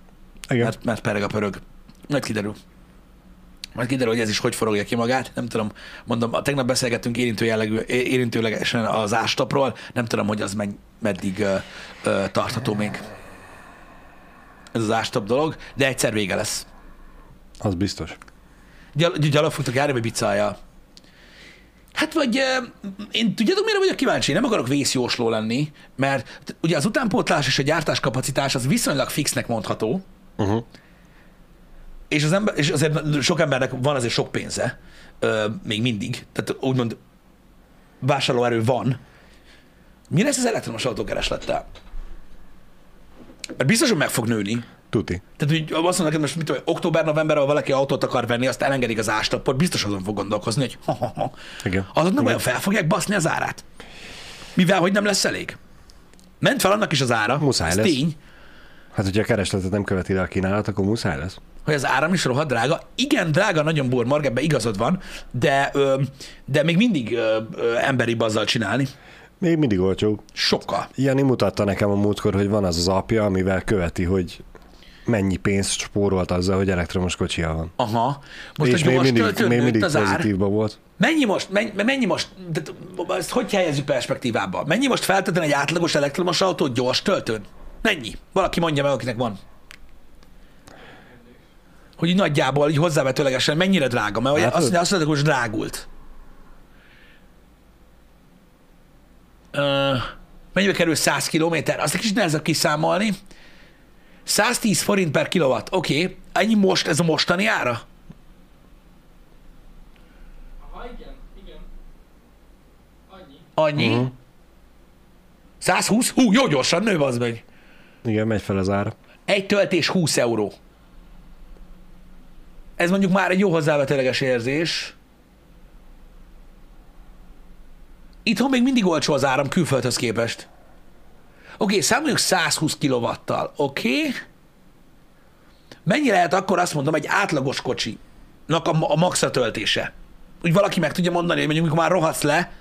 Igen. mert, mert pereg a pörög. Majd kiderül. Majd kiderül, hogy ez is hogy forogja ki magát. Nem tudom, mondom, a tegnap beszélgettünk érintő jellegű, érintőlegesen az ástapról, nem tudom, hogy az menny, meddig ö, ö, tartható még. Ez az ástap dolog, de egyszer vége lesz. Az biztos. Gyal, gyalog fogtok járni, vagy bicája? Hát vagy én tudjátok, mire vagyok kíváncsi? Nem akarok vészjósló lenni, mert ugye az utánpótlás és a gyártáskapacitás az viszonylag fixnek mondható, Uh-huh. és, az ember, és azért sok embernek van azért sok pénze, ö, még mindig, tehát úgymond vásárlóerő van. Mi lesz az elektromos autókereslettel? Mert biztos, hogy meg fog nőni. Tuti. Tehát, hogy azt mondom neked most, mit tudom, október-novemberben, ha valaki autót akar venni, azt elengedik az ástapot, biztos azon fog gondolkozni, hogy ha, ha, ha. Igen. Azok nem olyan fel fogják baszni az árát. Mivel, hogy nem lesz elég. Ment fel annak is az ára, Muszáj ez lesz. tény, Hát, hogyha a keresletet nem követi le a kínálat, akkor muszáj lesz. hogy az áram is rohadt drága. Igen, drága, nagyon bormarg, ebben igazad van, de, de még mindig emberi azzal csinálni. Még mindig olcsó. Sokkal. Jani mutatta nekem a múltkor, hogy van az az apja, amivel követi, hogy mennyi pénzt spórolt azzal, hogy elektromos kocsia van. Aha. Most és még mindig, még mindig az pozitívban volt. Mennyi most, mennyi, mennyi most, de, ezt hogy helyezzük perspektívába? Mennyi most feltölteni egy átlagos elektromos autót gyors töltőn? Mennyi? Valaki mondja meg, akinek van. Hogy így nagyjából, így hozzávetőlegesen mennyire drága, mert hát, azt, mondják, hogy drágult. Ö, mennyibe kerül 100 kilométer? Azt egy kicsit nehezebb kiszámolni. 110 forint per kilowatt. Oké, okay. ennyi most, ez a mostani ára? Aha, igen, igen. Annyi. Annyi? Mhm. 120? Hú, jó gyorsan nő az meg. Igen, megy fel az ára. Egy töltés 20 euró. Ez mondjuk már egy jó hozzávetőleges érzés. Itthon még mindig olcsó az áram külföldhöz képest. Oké, okay, számoljuk 120 kilovattal. Oké. Okay. Mennyi lehet akkor azt mondom egy átlagos kocsinak a, a maxra töltése? Úgy valaki meg tudja mondani, hogy mondjuk mikor már rohadsz le,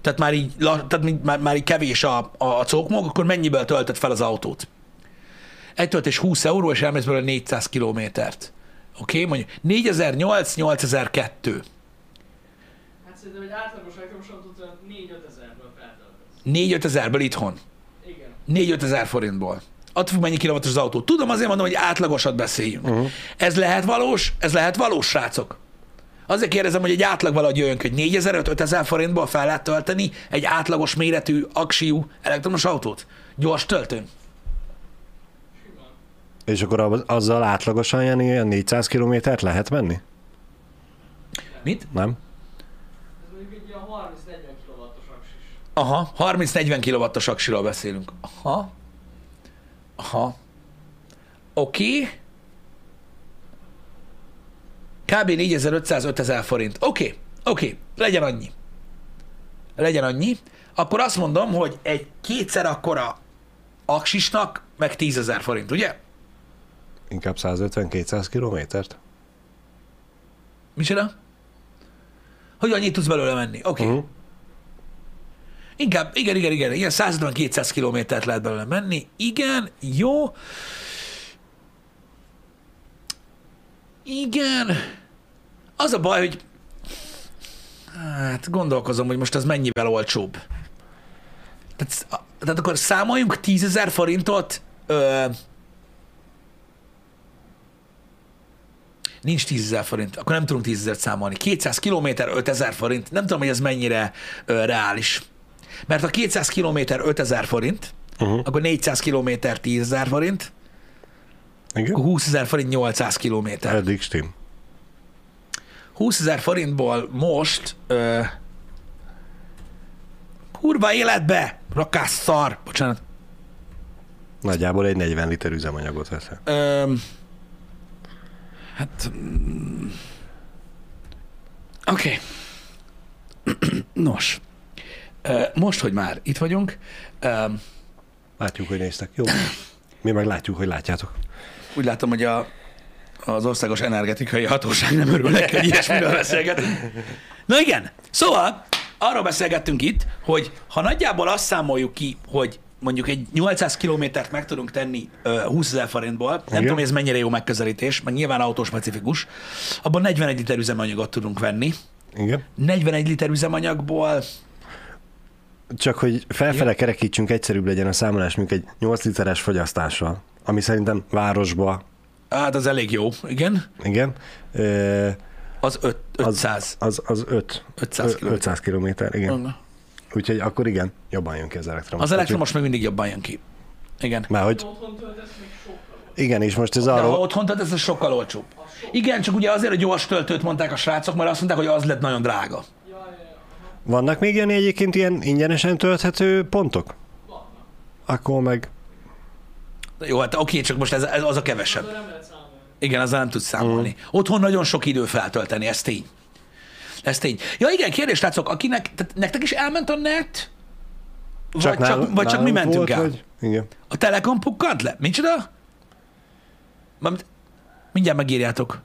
tehát már így, tehát már, már így kevés a, a, a cókmog, akkor mennyivel töltött fel az autót? Egy töltés 20 euró, és elmész belőle 400 kilométert. Oké, okay, mondjuk 4008, 8002. Szerintem egy átlagos elektromos autót olyan 4-5 ezerből feltöltesz. 4-5 ezerből itthon. Igen. 4-5 ezer forintból. Attól függ, mennyi kilovatos az autó. Tudom, azért mondom, hogy átlagosat beszéljünk. Uh-huh. Ez lehet valós? Ez lehet valós, srácok? Azért kérdezem, hogy egy átlag valahogy jöjjön, hogy 4000 ezer forintból fel lehet tölteni egy átlagos méretű, aksiú elektromos autót. Gyors töltőn. És akkor az- azzal átlagosan, Jani, olyan 400 kilométert lehet menni? Mit? Nem? Ez mondjuk egy ilyen 30-40 kW-os aksis. Aha, 30-40 kilovattos aksiról beszélünk. Aha. Aha. Oké. Okay. Kb. 4500-5000 forint. Oké, okay. oké, okay. legyen annyi. Legyen annyi. Akkor azt mondom, hogy egy kétszer akkora aksisnak meg 10 000 forint, ugye? Inkább 150-200 kilométert? Micsoda? Hogy annyit tudsz belőle menni. Oké. Okay. Mhm. Uh-huh. Inkább, igen, igen, igen, igen, 150-200 kilométert lehet belőle menni. Igen, jó. Igen. Az a baj, hogy hát gondolkozom, hogy most ez mennyivel olcsóbb. Tehát, tehát akkor számoljunk 10 ezer forintot ö, Nincs 10 ezer forint, akkor nem tudunk 10 ezeret számolni. 200 kilométer, 5 ezer forint, nem tudom, hogy ez mennyire ö, reális. Mert ha 200 kilométer 5 ezer forint, Uh-huh. akkor 400 kilométer 10 ezer forint, akkor Igen? 20 ezer forint 800 kilométer. Eddig stim. 20 ezer forintból most ö, kurva életbe, rakás szar, bocsánat, Nagyjából egy 40 liter üzemanyagot veszel. Ö, hát... mm, Oké. Okay. [CLEARS THROAT] Nos. Most, hogy már itt vagyunk, Látjuk, hogy néztek. Jó. Mi meg látjuk, hogy látjátok. úgy látom, hogy a, az Országos Energetikai Hatóság nem örül neki, hogy ilyesmiről beszélgetünk. Na igen, szóval arról beszélgettünk itt, hogy ha nagyjából azt számoljuk ki, hogy mondjuk egy 800 kilométert meg tudunk tenni ö, 20 ezer forintból, nem Igen. tudom, hogy ez mennyire jó megközelítés, meg nyilván autóspecifikus, abban 41 liter üzemanyagot tudunk venni. Igen. 41 liter üzemanyagból, Csak hogy felfele kerekítsünk, egyszerűbb legyen a számolás, mint egy 8 literes fogyasztással, ami szerintem városba, hát az elég jó, igen, igen, ö, az öt, 500. az, az 5, 500 kilométer. 500 kilométer, igen. Úgyhogy akkor igen, jobban jön ki az elektromos. Az elektromos még mindig jobban jön ki. Igen. Már hogy, igen, és most ez De ha arról, otthon töltesz, ez sokkal olcsóbb. Igen, csak ugye azért a gyors töltőt mondták a srácok, mert azt mondták, hogy az lett nagyon drága. Vannak még ilyen egyébként ilyen ingyenesen tölthető pontok? Vannak. Akkor meg, Jó, hát oké, csak most ez, ez az a kevesebb. De nem lehet számolni. Igen, azzal nem tudsz számolni. Mm. Otthon nagyon sok idő feltölteni, ez tény. Ez tény. Ja igen, kérdés, látszok, akinek, tehát nektek is elment a net? Vagy csak, nálunk- vagy csak mi mentünk volt, el? Vagy, igen. A Telekom pukkant le? Micsoda? Mindjárt megírjátok.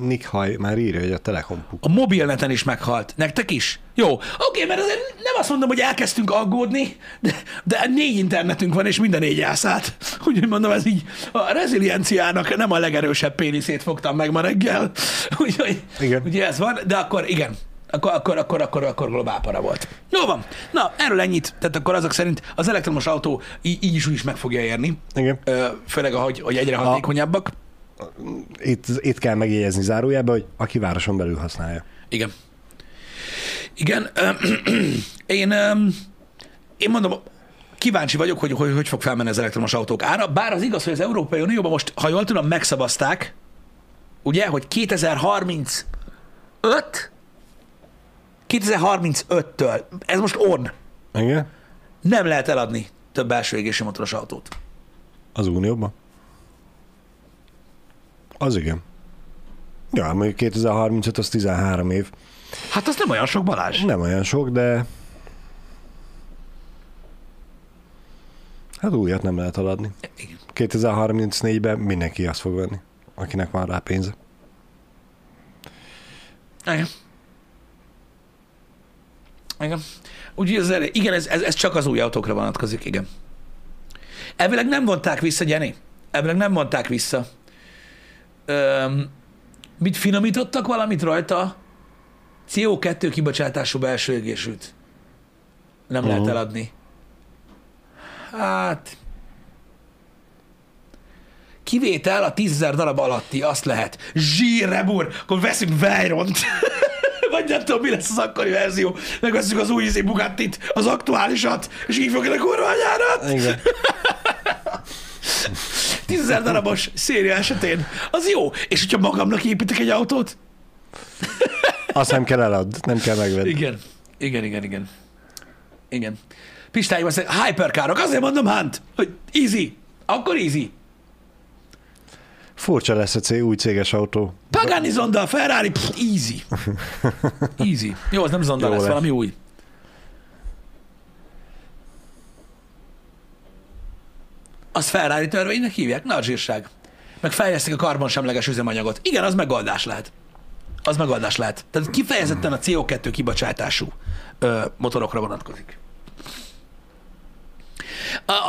Nick Haj már írja, hogy a Telekom puk. A mobilneten is meghalt. Nektek is? Jó. Oké, mert azért nem azt mondom, hogy elkezdtünk aggódni, de, de négy internetünk van, és minden négy elszállt. Úgyhogy mondom, ez így a rezilienciának nem a legerősebb péniszét fogtam meg ma reggel. [LAUGHS] Úgyhogy, Igen. ugye ez van, de akkor igen. Akkor, akkor, akkor, akkor, akkor globálpara volt. Jó van. Na, erről ennyit. Tehát akkor azok szerint az elektromos autó így, így is úgy is meg fogja érni. Igen. Ö, Főleg, ahogy, hogy egyre hatékonyabbak. Itt, itt kell megjegyezni zárójelbe, hogy aki városon belül használja. Igen. Igen. [CLEARS THROAT] Én, én mondom, kíváncsi vagyok, hogy, hogy hogy fog felmenni az elektromos autók ára, bár az igaz, hogy az Európai Unióban most, ha jól tudom, megszavazták, ugye, hogy 2035 2035-től, ez most on, Igen? nem lehet eladni több belső égési motoros autót. Az Unióban? Az igen. Ja, mondjuk 2035 az 13 év. Hát az nem olyan sok Balázs. Nem olyan sok, de hát újat nem lehet eladni. Igen. 2034-ben mindenki azt fog venni, akinek van rá pénze. Igen. Igen. Úgyhogy ez, igen, ez, ez, ez csak az új autókra vonatkozik, igen. Elvileg nem vonták vissza, Jenny. Elvileg nem vonták vissza. Öm, mit finomítottak valamit rajta? CO2 kibocsátású belső égésűt. Nem uh-huh. lehet eladni. Hát... Kivétel a 10 darab alatti, azt lehet. Zsírebur, akkor veszünk Veyront. [LAUGHS] Vagy nem tudom, mi lesz az akkori verzió. Megveszünk az új izé Bugattit, az aktuálisat, és így fogja a kurva [LAUGHS] 10 darabos széria esetén. Az jó. És hogyha magamnak építek egy autót? Azt nem kell elad, nem kell megvenni. Igen. Igen, igen, igen. Igen. Pistáim azt mondja, hyperkárok, azért mondom Hunt, hogy easy. Akkor easy. Furcsa lesz a cég, új céges autó. Pagani Zonda, Ferrari, pff, easy. [LAUGHS] Easy. Jó, az nem Zonda Jó lesz, lesz. valami új. Azt Ferrari törvénynek hívják? Na, a zsírság. Meg fejlesztik a karbonsemleges üzemanyagot. Igen, az megoldás lehet. Az megoldás lehet. Tehát kifejezetten a CO2 kibocsátású ö, motorokra vonatkozik.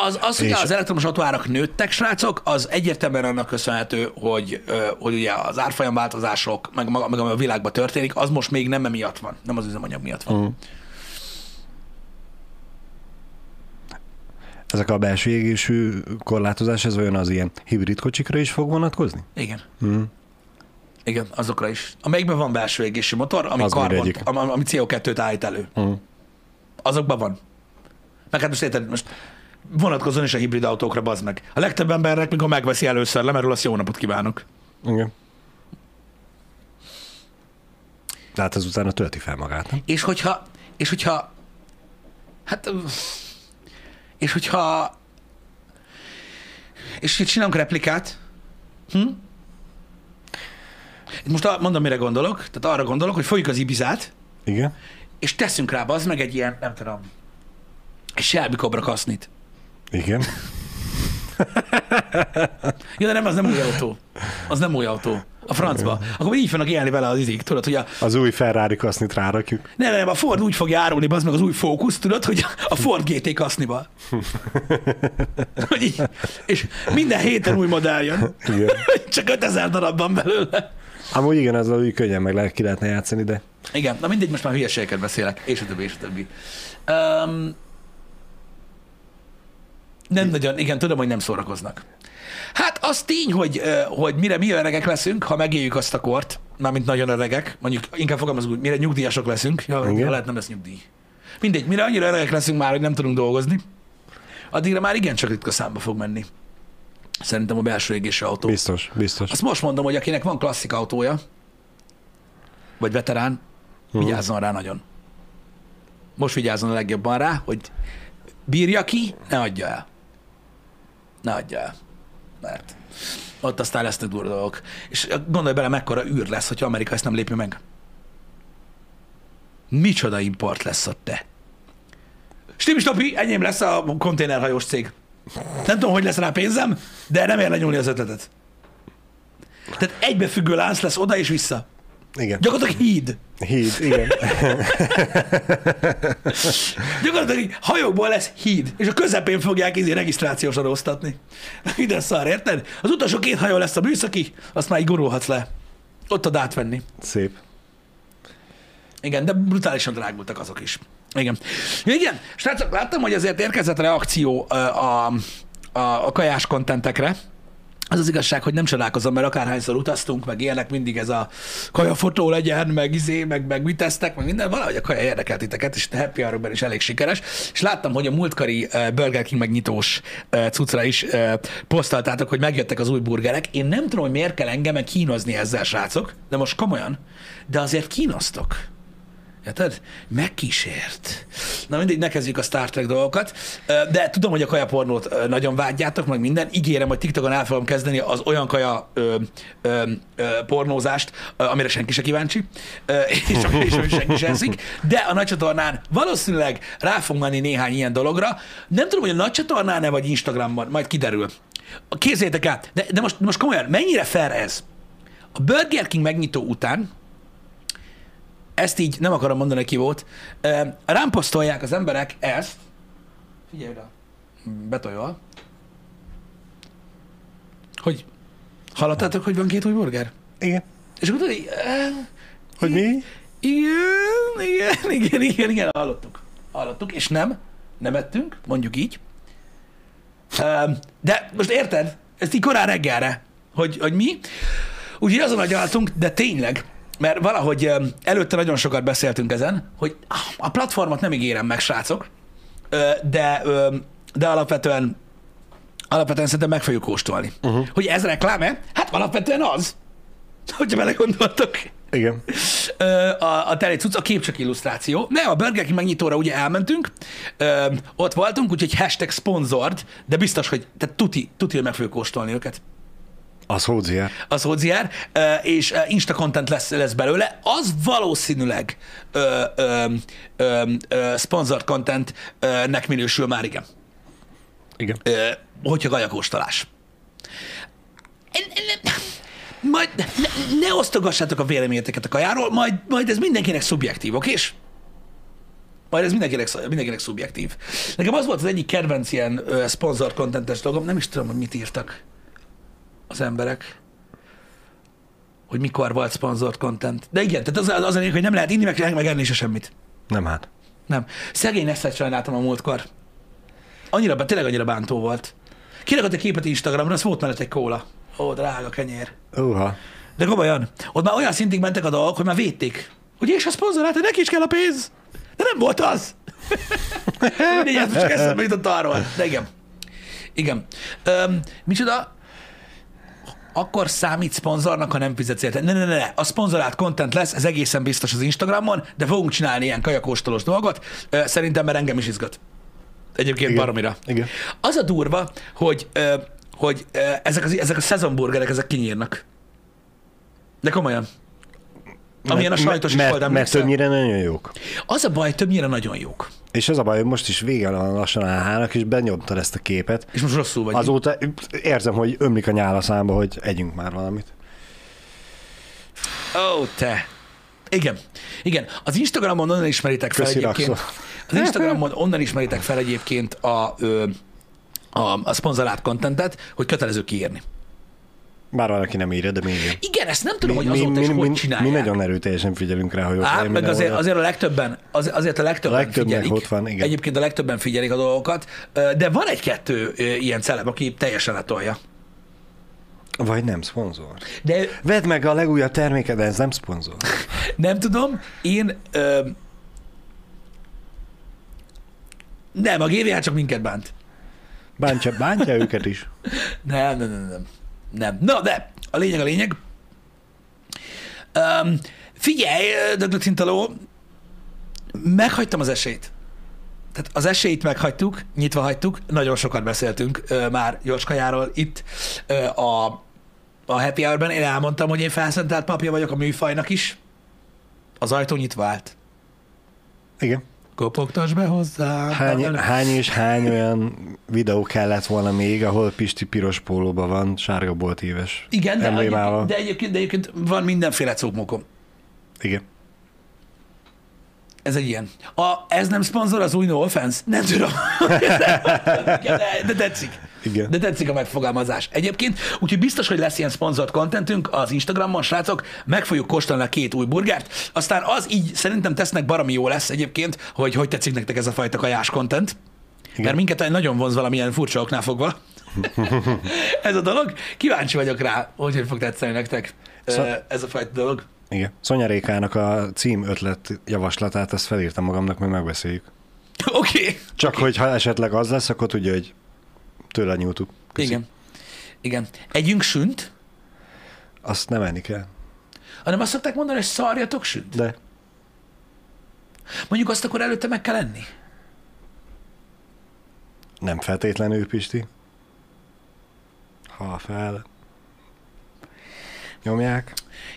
Az, az hogy az elektromos autóárak nőttek, srácok, az egyértelműen annak köszönhető, hogy, hogy ugye az árfolyamváltozások, meg, meg ami a világban történik, az most még nem emiatt van, nem az üzemanyag miatt van. Mhm. Ezek a belső égésű korlátozás, ez olyan az ilyen hibrid kocsikra is fog vonatkozni? Igen. Mm. Igen, azokra is. Amelyikben van belső égési motor, ami, Az karbon, ami, ami CO2-t állít elő. Mm. Azokban van. Meg hát most érted, most vonatkozon is a hibrid autókra, bazd meg. A legtöbb embernek, mikor megveszi először, lemerül, azt jó napot kívánok. Igen. De hát utána tölti fel magát, nem? És hogyha, és hogyha, hát, és hogyha, és hogy csinálunk replikát, hm? Most mondom, mire gondolok. Tehát arra gondolok, hogy fogjuk az Ibizát, Igen. és teszünk rá az meg egy ilyen, nem tudom, egy Shelby Cobra kasznit. Igen. [LAUGHS] Ja, de nem, az nem új autó. Az nem új autó. A francba. Akkor így fognak élni vele az izik, tudod, hogy a, Az új Ferrari kasznit rárakjuk. nem, nem, a Ford úgy fog árulni, az meg az új Focus, tudod, hogy a Ford GT kaszniba. [LAUGHS] hogy így, és minden héten új modell jön. Igen. [LAUGHS] Csak 5000 darabban belőle. Amúgy igen, az úgy könnyen meg lehet, ki lehetne játszani, de Igen, na mindegy, most már hülyeségeket beszélek, és a többi, és a többi. Um, nem nagyon, igen, tudom, hogy nem szórakoznak. Hát az tény, hogy, hogy mire mi öregek leszünk, ha megéljük azt a kort, mármint nagyon öregek, mondjuk inkább fogalmazunk úgy, mire nyugdíjasok leszünk, ja, lehet nem lesz nyugdíj. Mindegy, mire annyira öregek leszünk már, hogy nem tudunk dolgozni, addigra már igen csak ritka számba fog menni. Szerintem a belső égésű autó. biztos, biztos. Azt most mondom, hogy akinek van klasszik autója, vagy veterán, Mhm. vigyázzon rá nagyon. Most vigyázzon a legjobban rá, hogy bírja ki, ne adja el. Ne adja el. Mert ott aztán lesznek durva dolgok. És gondolj bele, mekkora űr lesz, hogyha Amerika ezt nem lépje meg. Micsoda import lesz ott te. Stimi Stopi, enyém lesz a konténerhajós cég. Nem tudom, hogy lesz rá pénzem, de nem ér lenyúlni az ötletet. Tehát egybefüggő lánc lesz oda és vissza. Igen. Gyakorlatilag híd. Híd, igen. [LAUGHS] Gyakorlatilag hajókból lesz híd, és a közepén fogják izé regisztrációs adóztatni. [LAUGHS] Ide szar, érted? Az utolsó két hajó lesz a műszaki, azt már így gurulhatsz le. Ott ad átvenni. Szép. Igen, de brutálisan drágultak azok is. Igen. Ja, igen, srácok, láttam, hogy azért érkezett reakció a, a, a kajás kontentekre. Az az igazság, hogy nem csodálkozom, mert akárhányszor utaztunk, meg ilyenek, mindig ez a kajafotó legyen, meg izé, meg, meg mit tesztek, meg minden, valahogy a kaja érdekelt titeket, és a Happy hour is elég sikeres. És láttam, hogy a múltkori Burger King megnyitós cuccra is posztaltátok, hogy megjöttek az új burgerek. Én nem tudom, hogy miért kell engem kínozni ezzel, srácok, de most komolyan, de azért kínoztok. Érted? Megkísért. Na mindegy, ne kezdjük a Star Trek dolgokat, de tudom, hogy a kajapornót ö, nagyon vágyjátok, meg minden. Ígérem, hogy TikTokon el fogom kezdeni az olyan kaja ö, ö, ö, pornózást, amire senki se kíváncsi, és, és senki se eszik, de a nagy csatornán valószínűleg rá fog menni néhány ilyen dologra. Nem tudom, hogy a nagy csatornán-e vagy Instagramon, majd kiderül. Kézzétek el, de, de most, most komolyan, mennyire fair ez? A Burger King megnyitó után ezt így nem akarom mondani, ki volt, ö, rám posztolják az emberek ezt, figyelj oda, betolja, hogy hallottátok, hogy van két új burger? Igen. És akkor tudod, így, Hogy mi? igen, igen, igen, igen, igen, hallottuk. Hallottuk, és nem, nem ettünk, mondjuk így. De most érted? Ezt így korán reggelre, hogy, hogy mi. Úgyhogy azon agyaltunk, de tényleg, mert valahogy előtte nagyon sokat beszéltünk ezen, hogy a platformot nem ígérem meg, srácok, de, de alapvetően alapvetően szerintem meg fogjuk kóstolni. Uh-huh. Hogy ez reklám-e? Hát alapvetően az, hogyha belegondoltok. Igen. A, a teli cucc, a kép csak illusztráció. Ne, a Burger King megnyitóra ugye elmentünk, ö, ott voltunk, úgyhogy hashtag sponsored, de biztos, hogy tehát tuti, tuti, hogy meg fogjuk kóstolni őket. Az hódzier. Az ö, és Insta content lesz, lesz belőle. Az valószínűleg ö, ö, ö, ö, sponsored contentnek minősül már, igen. Igen. Ö, hogyha gajakóstolás. Majd ne, ne osztogassátok a véleményeteket a kajáról, majd, majd ez mindenkinek szubjektív, oké? Majd ez mindenkinek, mindenkinek szubjektív. Nekem az volt az egyik kedvenc ilyen ö, szponzor kontentes dolgom, nem is tudom, hogy mit írtak az emberek, hogy mikor volt szponzor content. De igen, tehát az, az a lényeg, hogy nem lehet inni, meg, meg enni se semmit. Nem hát. Nem. Szegény ezt sajnáltam a múltkor. Annyira, tényleg annyira bántó volt. Kirakott egy képet Instagramra, az volt mellett egy kóla. Ó, drága kenyér. Uha. De komolyan, ott már olyan szintig mentek a dolgok, hogy már védték. Hogy és a szponzorát, neki is kell a pénz. De nem volt az. [LAUGHS] Mindegy, ez most csak eszembe jutott arról. De igen. Igen. Öm, micsoda? Akkor számít szponzornak, ha nem fizetsz érte. Ne, ne, ne, ne. A szponzorált content lesz, ez egészen biztos az Instagramon, de fogunk csinálni ilyen kajakóstolós dolgot. Szerintem, mert engem is izgat. Egyébként Igen. baromira. Igen. Az a durva, hogy, hogy ezek, az, ezek a szezonburgerek, ezek kinyírnak. De komolyan. Amilyen a sajtos is mert, volt, mert emlékszel? többnyire nagyon jók. Az a baj, többnyire nagyon jók. És az a baj, hogy most is vége van lassan a hának, és benyomtad ezt a képet. És most rosszul vagy. Azóta érzem, hogy ömlik a nyál a számba, hogy együnk már valamit. Ó, te. Igen. Igen. Az Instagramon onnan ismeritek fel Köszi, egyébként. Raxo. Az Instagramon onnan ismeritek fel egyébként a, a, a szponzorált contentet, hogy kötelező kiírni. Bár valaki nem írja, de mi igen. Ezt nem tudom, hogy azóta is hogy mi, csinálják. mi nagyon erőteljesen figyelünk rá, hogy ott Á, meg azért, mindenhol. azért a legtöbben, az, azért a legtöbben A legtöbbnek figyelik. ott van, igen. Egyébként a legtöbben figyelik a dolgokat, de van egy-kettő ilyen celeb, aki teljesen letolja. Vagy nem szponzor. De Vedd meg a legújabb terméket, de ez nem szponzor. [LAUGHS] nem tudom, én... Ö, nem, a GVH csak minket bánt. Bántja, bántja őket is. [LAUGHS] Nem, nem, nem, nem. Nem. Na, de a lényeg a lényeg. Um, figyelj, Döglött Hintaló, meghagytam az esélyt. Tehát az esélyt meghagytuk, nyitva hagytuk, nagyon sokat beszéltünk ö, már Jóskajáról itt ö, a, a Happy Hour-ben. Én elmondtam, hogy én felszentelt papja vagyok a műfajnak is. Az ajtó nyitva állt. Igen. Kopogtass be hozzá. Hány, hány és hány olyan videó kellett volna még, ahol Pisti piros pólóban van, sárga bolt éves Igen, de egyébként, de, egyébként, de egyébként van mindenféle cukmokom. Igen. Ez egy ilyen. A, ez nem szponzor az új No Offense? Nem tudom. de, [LAUGHS] de tetszik. Igen. De tetszik a megfogalmazás. Egyébként, úgyhogy biztos, hogy lesz ilyen szponzort contentünk az Instagramon, srácok, meg fogjuk kóstolni a két új burgert, aztán az így szerintem tesznek baromi jó lesz egyébként, hogy hogy tetszik nektek ez a fajta kajás content. Igen. Mert minket nagyon vonz valamilyen furcsa oknál fogva. [LAUGHS] ez a dolog. Kíváncsi vagyok rá, hogy hogy fog tetszeni nektek Szóval- ez a fajta dolog. Igen. Szonya Rékának a cím ötlet javaslatát, azt felírtam magamnak, meg megbeszéljük. [LAUGHS] Oké. Okay. Csak okay. hogy ha esetleg az lesz, akkor tudja, hogy tőle nyújtuk. Köszi. Igen. Igen. Együnk sünt, Azt nem enni kell. hanem azt szokták mondani, hogy szarjatok sünt. De Mondjuk azt akkor előtte meg kell enni. nem feltétlenül, Pisti. Ha fel. Nyomják.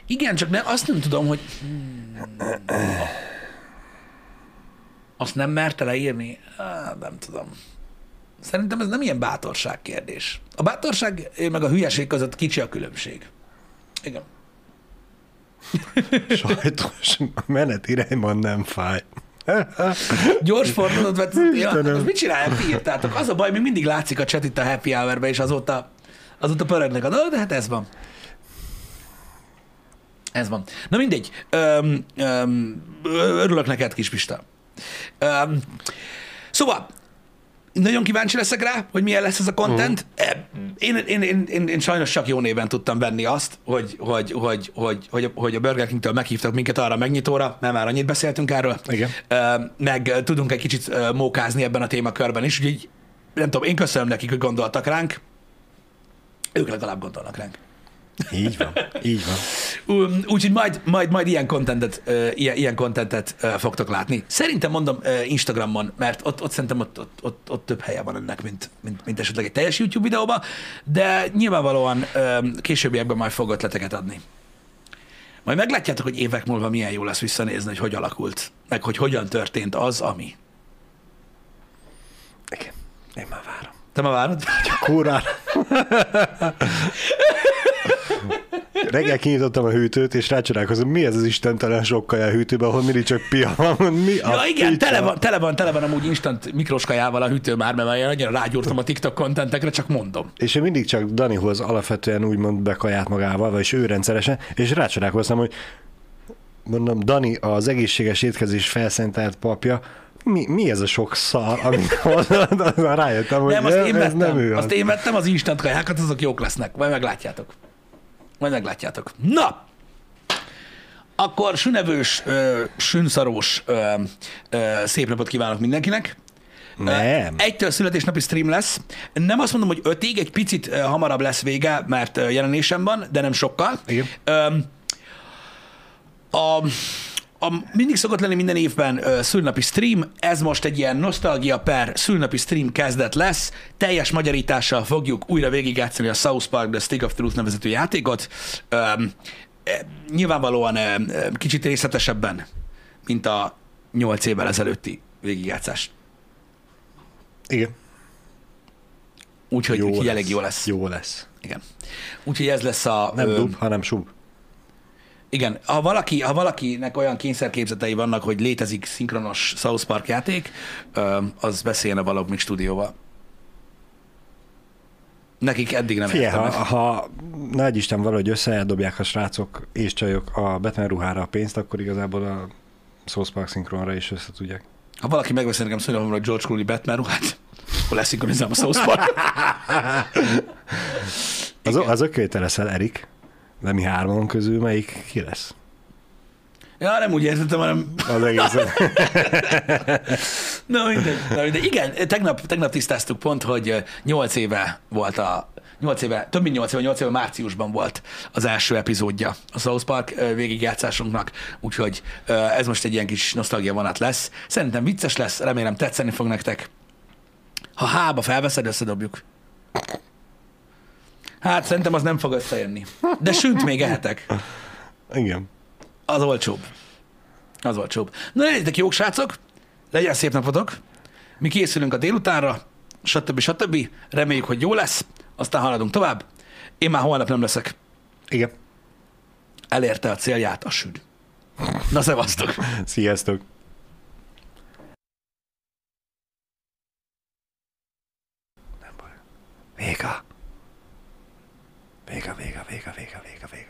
Igen, csak ne, azt nem tudom, hogy... Azt nem merte leírni? Á, nem tudom. Szerintem ez nem ilyen bátorság kérdés. A bátorság meg a hülyeség között kicsi a különbség. Igen. [LAUGHS] Sajtos menet irányban nem fáj. [LAUGHS] Gyors fordulatot vett. Ja, most mit csinálják, ti írtátok? Az a baj, még mindig látszik a chat itt a happy hour és azóta, azóta pörögnek a dolgok, de hát ez van. Ez van. Na mindegy. Öm, öm, örülök neked, kis Pista. Öm, szóval, nagyon kíváncsi leszek rá, hogy milyen lesz ez a content. Uh-huh. Én, én, én, én, én, sajnos csak jó néven tudtam venni azt, hogy, hogy, hogy, hogy, hogy, hogy a Burger King-től meghívtak minket arra a megnyitóra, mert már annyit beszéltünk erről. Igen. Meg tudunk egy kicsit mókázni ebben a témakörben is, úgyhogy nem tudom, én köszönöm nekik, hogy gondoltak ránk. Ők legalább gondolnak ránk. Így van. Így van. Úgyhogy majd, majd, majd ilyen contentet, uh, ilyen, ilyen contentet uh, fogtok látni. Szerintem mondom Instagramon, mert ott, ott szerintem ott, ott, ott, ott több helye van ennek, mint, mint, mint esetleg egy teljes YouTube videóban, de nyilvánvalóan későbbiekben majd fog ötleteket adni. Majd meglátjátok, hogy évek múlva milyen jó lesz visszanézni, hogy hogy alakult, meg hogy hogyan történt az, ami. Igen. Én már várom. Te ma várod? Kurá. [LAUGHS] reggel kinyitottam a hűtőt, és rácsodálkozom, mi ez az istentelen sok kaja a hűtőben, ahol mindig csak pia van. [LAUGHS] Mi a Ja, igen, picsa? tele van, tele van, tele van amúgy instant mikroskajával a hűtő már, mert én nagyon rágyúrtam a TikTok kontentekre, csak mondom. És én mindig csak Danihoz alapvetően úgymond be kaját magával, vagyis ő rendszeresen, és rácsodálkoztam, hogy mondom, Dani az egészséges étkezés felszentelt papja, mi, mi ez a sok szar, amit [LAUGHS] azon rájöttem, hogy Nem, azt én vettem. nem ő az. azt én vettem, az instant kajákat, azok jók lesznek. Majd meglátjátok. Majd meglátjátok. Na! Akkor sünevős, ö, sünszarós ö, ö, szép napot kívánok mindenkinek. Nem. Egytől születésnapi stream lesz. Nem azt mondom, hogy ötig, egy picit ö, hamarabb lesz vége, mert ö, jelenésem van, de nem sokkal. Igen. Öm, a, a, mindig szokott lenni minden évben ö, szülnapi stream, ez most egy ilyen nostalgia per szülnapi stream kezdet lesz, teljes magyarítással fogjuk újra végigjátszani a South Park The Stick of Truth nevezetű játékot. E, nyilvánvalóan ö, ö, kicsit részletesebben, mint a nyolc évvel ezelőtti végigjátszás. Igen. Úgyhogy Jó lesz. elég jó lesz. Jó lesz. Igen. Úgyhogy ez lesz a... Nem ö, dub, hanem sub. Igen, ha, valaki, ha valakinek olyan kényszerképzetei vannak, hogy létezik szinkronos South Park játék, az beszéljen a Valog Mix stúdióval. Nekik eddig nem Figyelj, ha, ha nagy Isten valahogy összedobják a srácok és csajok a Batman ruhára a pénzt, akkor igazából a South Park szinkronra is össze tudják. Ha valaki megveszi nekem szólom, hogy George Clooney Batman ruhát, akkor leszinkronizálom a South Park. [LAUGHS] Az, az ököly te leszel, Erik, de mi hárman közül melyik ki lesz? Ja, nem úgy értettem, hanem Az egész. [LAUGHS] Na mindegy. Na mindegy. Igen, tegnap, tegnap tisztáztuk pont, hogy 8 éve volt a 8 éve, több mint 8 éve, 8 éve márciusban volt az első epizódja a South Park végigjátszásunknak, úgyhogy ez most egy ilyen kis nosztalgia vonat lesz. Szerintem vicces lesz, remélem tetszeni fog nektek. Ha hába felveszed, összedobjuk. Hát szerintem az nem fog összejönni. De sünt még ehetek. Igen. Az olcsóbb. Az olcsóbb. Na, legyetek jók, srácok! Legyen szép napotok! Mi készülünk a délutánra, stb. stb. Reméljük, hogy jó lesz, aztán haladunk tovább. Én már holnap nem leszek. Igen. Elérte a célját a süd. Na, szevasztok! [LAUGHS] Sziasztok. Nem baj. Véga. Véga, véga, véga, véga, véga, véga.